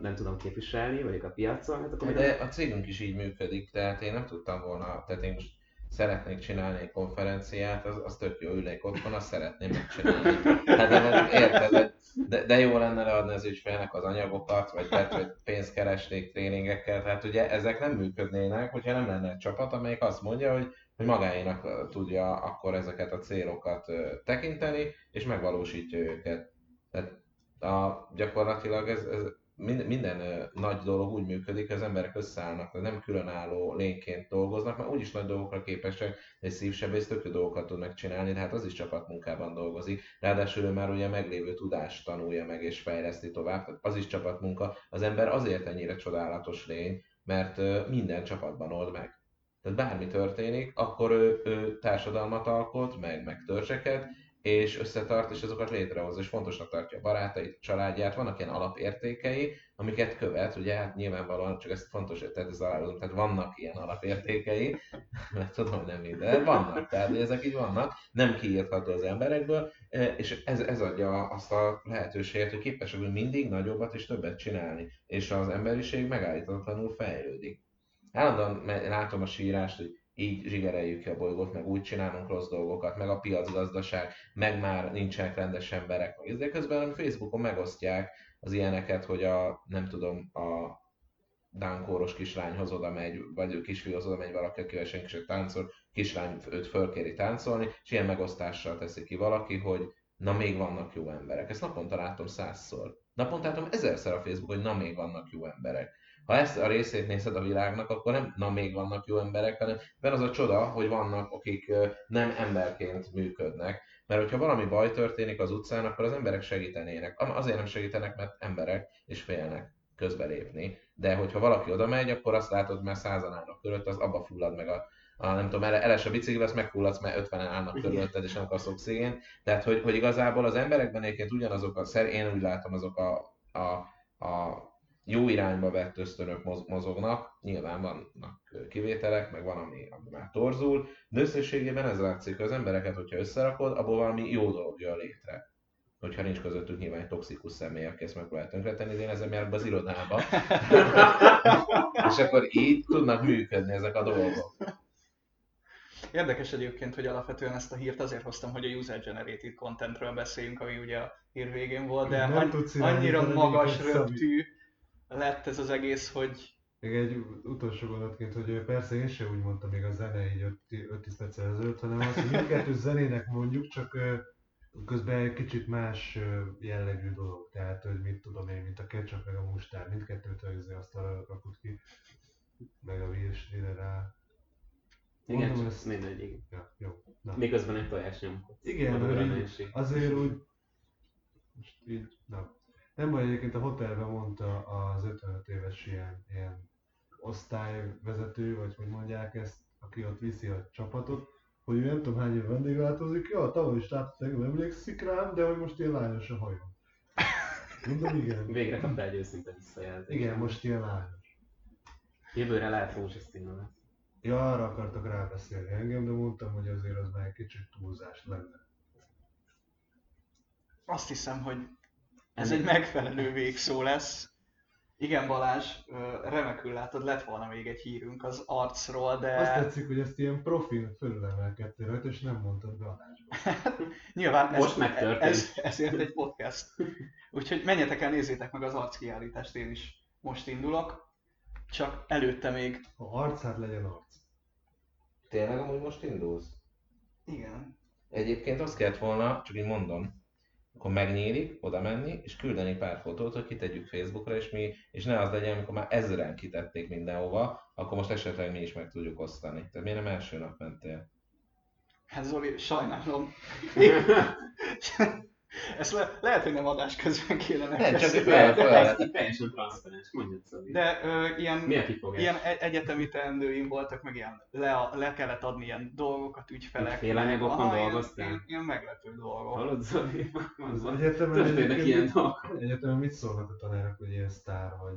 nem tudom képviselni, vagy a piacon, hát akkor De a cégünk is így működik, tehát én nem tudtam volna, tehát én most szeretnék csinálni egy konferenciát, az, az tök jó, ülnék otthon, azt szeretném megcsinálni. Hát de, érted, de, de jó lenne leadni az ügyfélnek az anyagokat, vagy, tehát, vagy pénzt keresnék tréningekkel, tehát ugye ezek nem működnének, hogyha nem lenne egy csapat, amelyik azt mondja, hogy, hogy magáénak tudja akkor ezeket a célokat tekinteni, és megvalósítja őket. Tehát a, gyakorlatilag ez, ez minden, minden nagy dolog úgy működik, hogy az emberek összeállnak, tehát nem különálló lényként dolgoznak, mert úgyis nagy dolgokra képesek, egy szívsebész tök jó dolgokat tudnak csinálni, de hát az is csapatmunkában dolgozik. Ráadásul ő már ugye meglévő tudást tanulja meg és fejleszti tovább, tehát az is csapatmunka. Az ember azért ennyire csodálatos lény, mert minden csapatban old meg. Tehát bármi történik, akkor ő, ő társadalmat alkot, meg, meg törzseket, és összetart, és azokat létrehoz, és fontosnak tartja a barátait, a családját, vannak ilyen alapértékei, amiket követ, ugye hát nyilvánvalóan, csak ez fontos, tehát ez alázom, tehát vannak ilyen alapértékei, mert tudom, hogy nem minden, vannak, tehát ezek így vannak, nem kiírtható az emberekből, e, és ez, ez adja azt a lehetőséget, hogy képesek mindig nagyobbat és többet csinálni, és az emberiség megállíthatatlanul fejlődik. Állandóan látom a sírást, hogy így zsigereljük ki a bolygót, meg úgy csinálunk rossz dolgokat, meg a piacgazdaság, meg már nincsenek rendes emberek. De közben Facebookon megosztják az ilyeneket, hogy a, nem tudom, a dánkóros kislányhoz oda megy, vagy kisfiúhoz oda megy valaki, akivel senki sem táncol, kislány őt fölkéri táncolni, és ilyen megosztással teszi ki valaki, hogy na még vannak jó emberek. Ezt naponta látom százszor. Naponta látom ezerszer a Facebook, hogy na még vannak jó emberek. Ha ezt a részét nézed a világnak, akkor nem na még vannak jó emberek, hanem ben az a csoda, hogy vannak, akik nem emberként működnek. Mert hogyha valami baj történik az utcán, akkor az emberek segítenének. Azért nem segítenek, mert emberek és félnek közbelépni. De hogyha valaki oda megy, akkor azt látod, mert százan állnak körött, az abba fullad meg a, a nem tudom, ele- eles a bicikli, azt megfulladsz, mert 50 állnak körülötted, és nem kapsz oxigént. Tehát, hogy, hogy igazából az emberekben egyébként ugyanazok a, szer, én úgy látom, azok a, a, a jó irányba vett ösztönök moz- mozognak, nyilván vannak kivételek, meg van, ami, ami már torzul, de összességében ez látszik, hogy az embereket, hogyha összerakod, abból valami jó dolog jön létre. Hogyha nincs közöttük nyilván egy toxikus személy, aki ezt megpróbál tönkretenni, de én ezzel járok be az irodába. és akkor így tudnak működni ezek a dolgok. Érdekes egyébként, hogy alapvetően ezt a hírt azért hoztam, hogy a user-generated contentről beszéljünk, ami ugye a hír végén volt, de Nem anny- tudsz annyira magas röptű lett ez az egész, hogy Még egy utolsó gondolatként, hogy persze én sem úgy mondtam még a zene így 5-10 perccel ezelőtt, hanem azt, hogy mindkettő zenének mondjuk, csak közben egy kicsit más jellegű dolog. Tehát, hogy mit tudom én, mint a ketchup meg a mustár, mindkettőt az asztalra rakott ki, meg a virsire rá. Igen, Mondom, ezt- mindegy, igen. Ja, jó. Na. Miközben egy tojás nyomkodsz. Igen. Azért úgy, most így, na. Nem baj, egyébként a hotelben mondta az 55 éves ilyen, ilyen osztályvezető, vagy hogy mondják ezt, aki ott viszi a csapatot, hogy ő nem tudom hány éve vendéglátózik, ja, tavaly is látott engem, emlékszik rám, de hogy most ilyen lányos a hajom. Mondom, igen. Végre kaptál egy őszinte visszajelzést. Igen, most ilyen lányos. Jövőre lehet rózsaszín lesz. Ja, arra akartak rábeszélni engem, de mondtam, hogy azért az már egy kicsit túlzás lenne. azt hiszem, hogy ez egy megfelelő végszó lesz. Igen Balázs, remekül látod, lett volna még egy hírünk az arcról, de Azt tetszik, hogy ezt ilyen profil fölülemelkedtél rajta, és nem mondtad be adásba. nyilván ez, Most megtörtént. ez, ezért egy podcast. Úgyhogy menjetek el, nézzétek meg az arckiállítást, én is most indulok. Csak előtte még, Ha arcát legyen arc. Tényleg amúgy most indulsz? igen, Egyébként azt kellett volna, csak így mondom, akkor megnyílik, oda menni, és küldeni pár fotót, hogy kitegyük Facebookra, és, mi, és ne az legyen, amikor már ezeren kitették mindenhova, akkor most esetleg mi is meg tudjuk osztani. Tehát miért nem első nap mentél? hát Zoli, sajnálom. Ezt le, lehet, hogy nem adás közben kéne Nem, csak Ez így teljesen transzparens, mondjad Szabi. De ö, ilyen, Mi a kifogás? ilyen e- egyetemi teendőim voltak, meg ilyen le, le kellett adni ilyen dolgokat ügyfeleknek. Félanyagokon dolgoztál? Ilyen, ilyen meglepő dolgok. Hallod egyetemen Történnek ilyen mit- dolgok. Egyetemen mit szólnak a tanárok, hogy ilyen sztár vagy?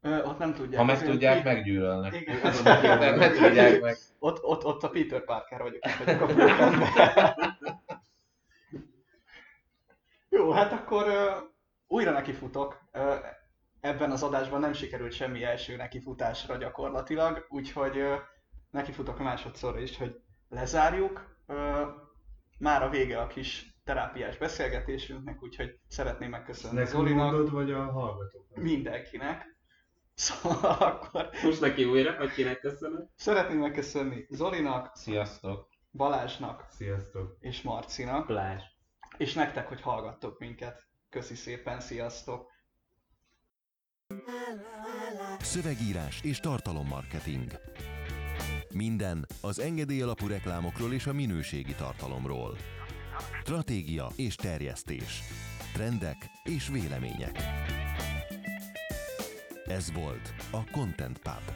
Ö, ott nem tudják. Ha meg tudják, meggyűlölnek. Igen. Nem tudják meg. Ott, ott, ott a Peter Parker vagyok, vagyok a. Jó, hát akkor ö, újra nekifutok. Ö, ebben az adásban nem sikerült semmi első nekifutásra gyakorlatilag, úgyhogy ö, nekifutok másodszorra is, hogy lezárjuk. Ö, már a vége a kis terápiás beszélgetésünknek, úgyhogy szeretném megköszönni Nekünk Zolinak, mondod, vagy a hallgatóknak? mindenkinek. Szóval akkor Most neki újra, hogy kinek köszönöm? szeretném megköszönni Zolinak, Sziasztok! Balázsnak Sziasztok! és Marcinak. Plázs. És nektek, hogy hallgattok minket. Köszi szépen, sziasztok! Szövegírás és tartalommarketing. Minden az engedély alapú reklámokról és a minőségi tartalomról. Stratégia és terjesztés. Trendek és vélemények. Ez volt a Content Pub.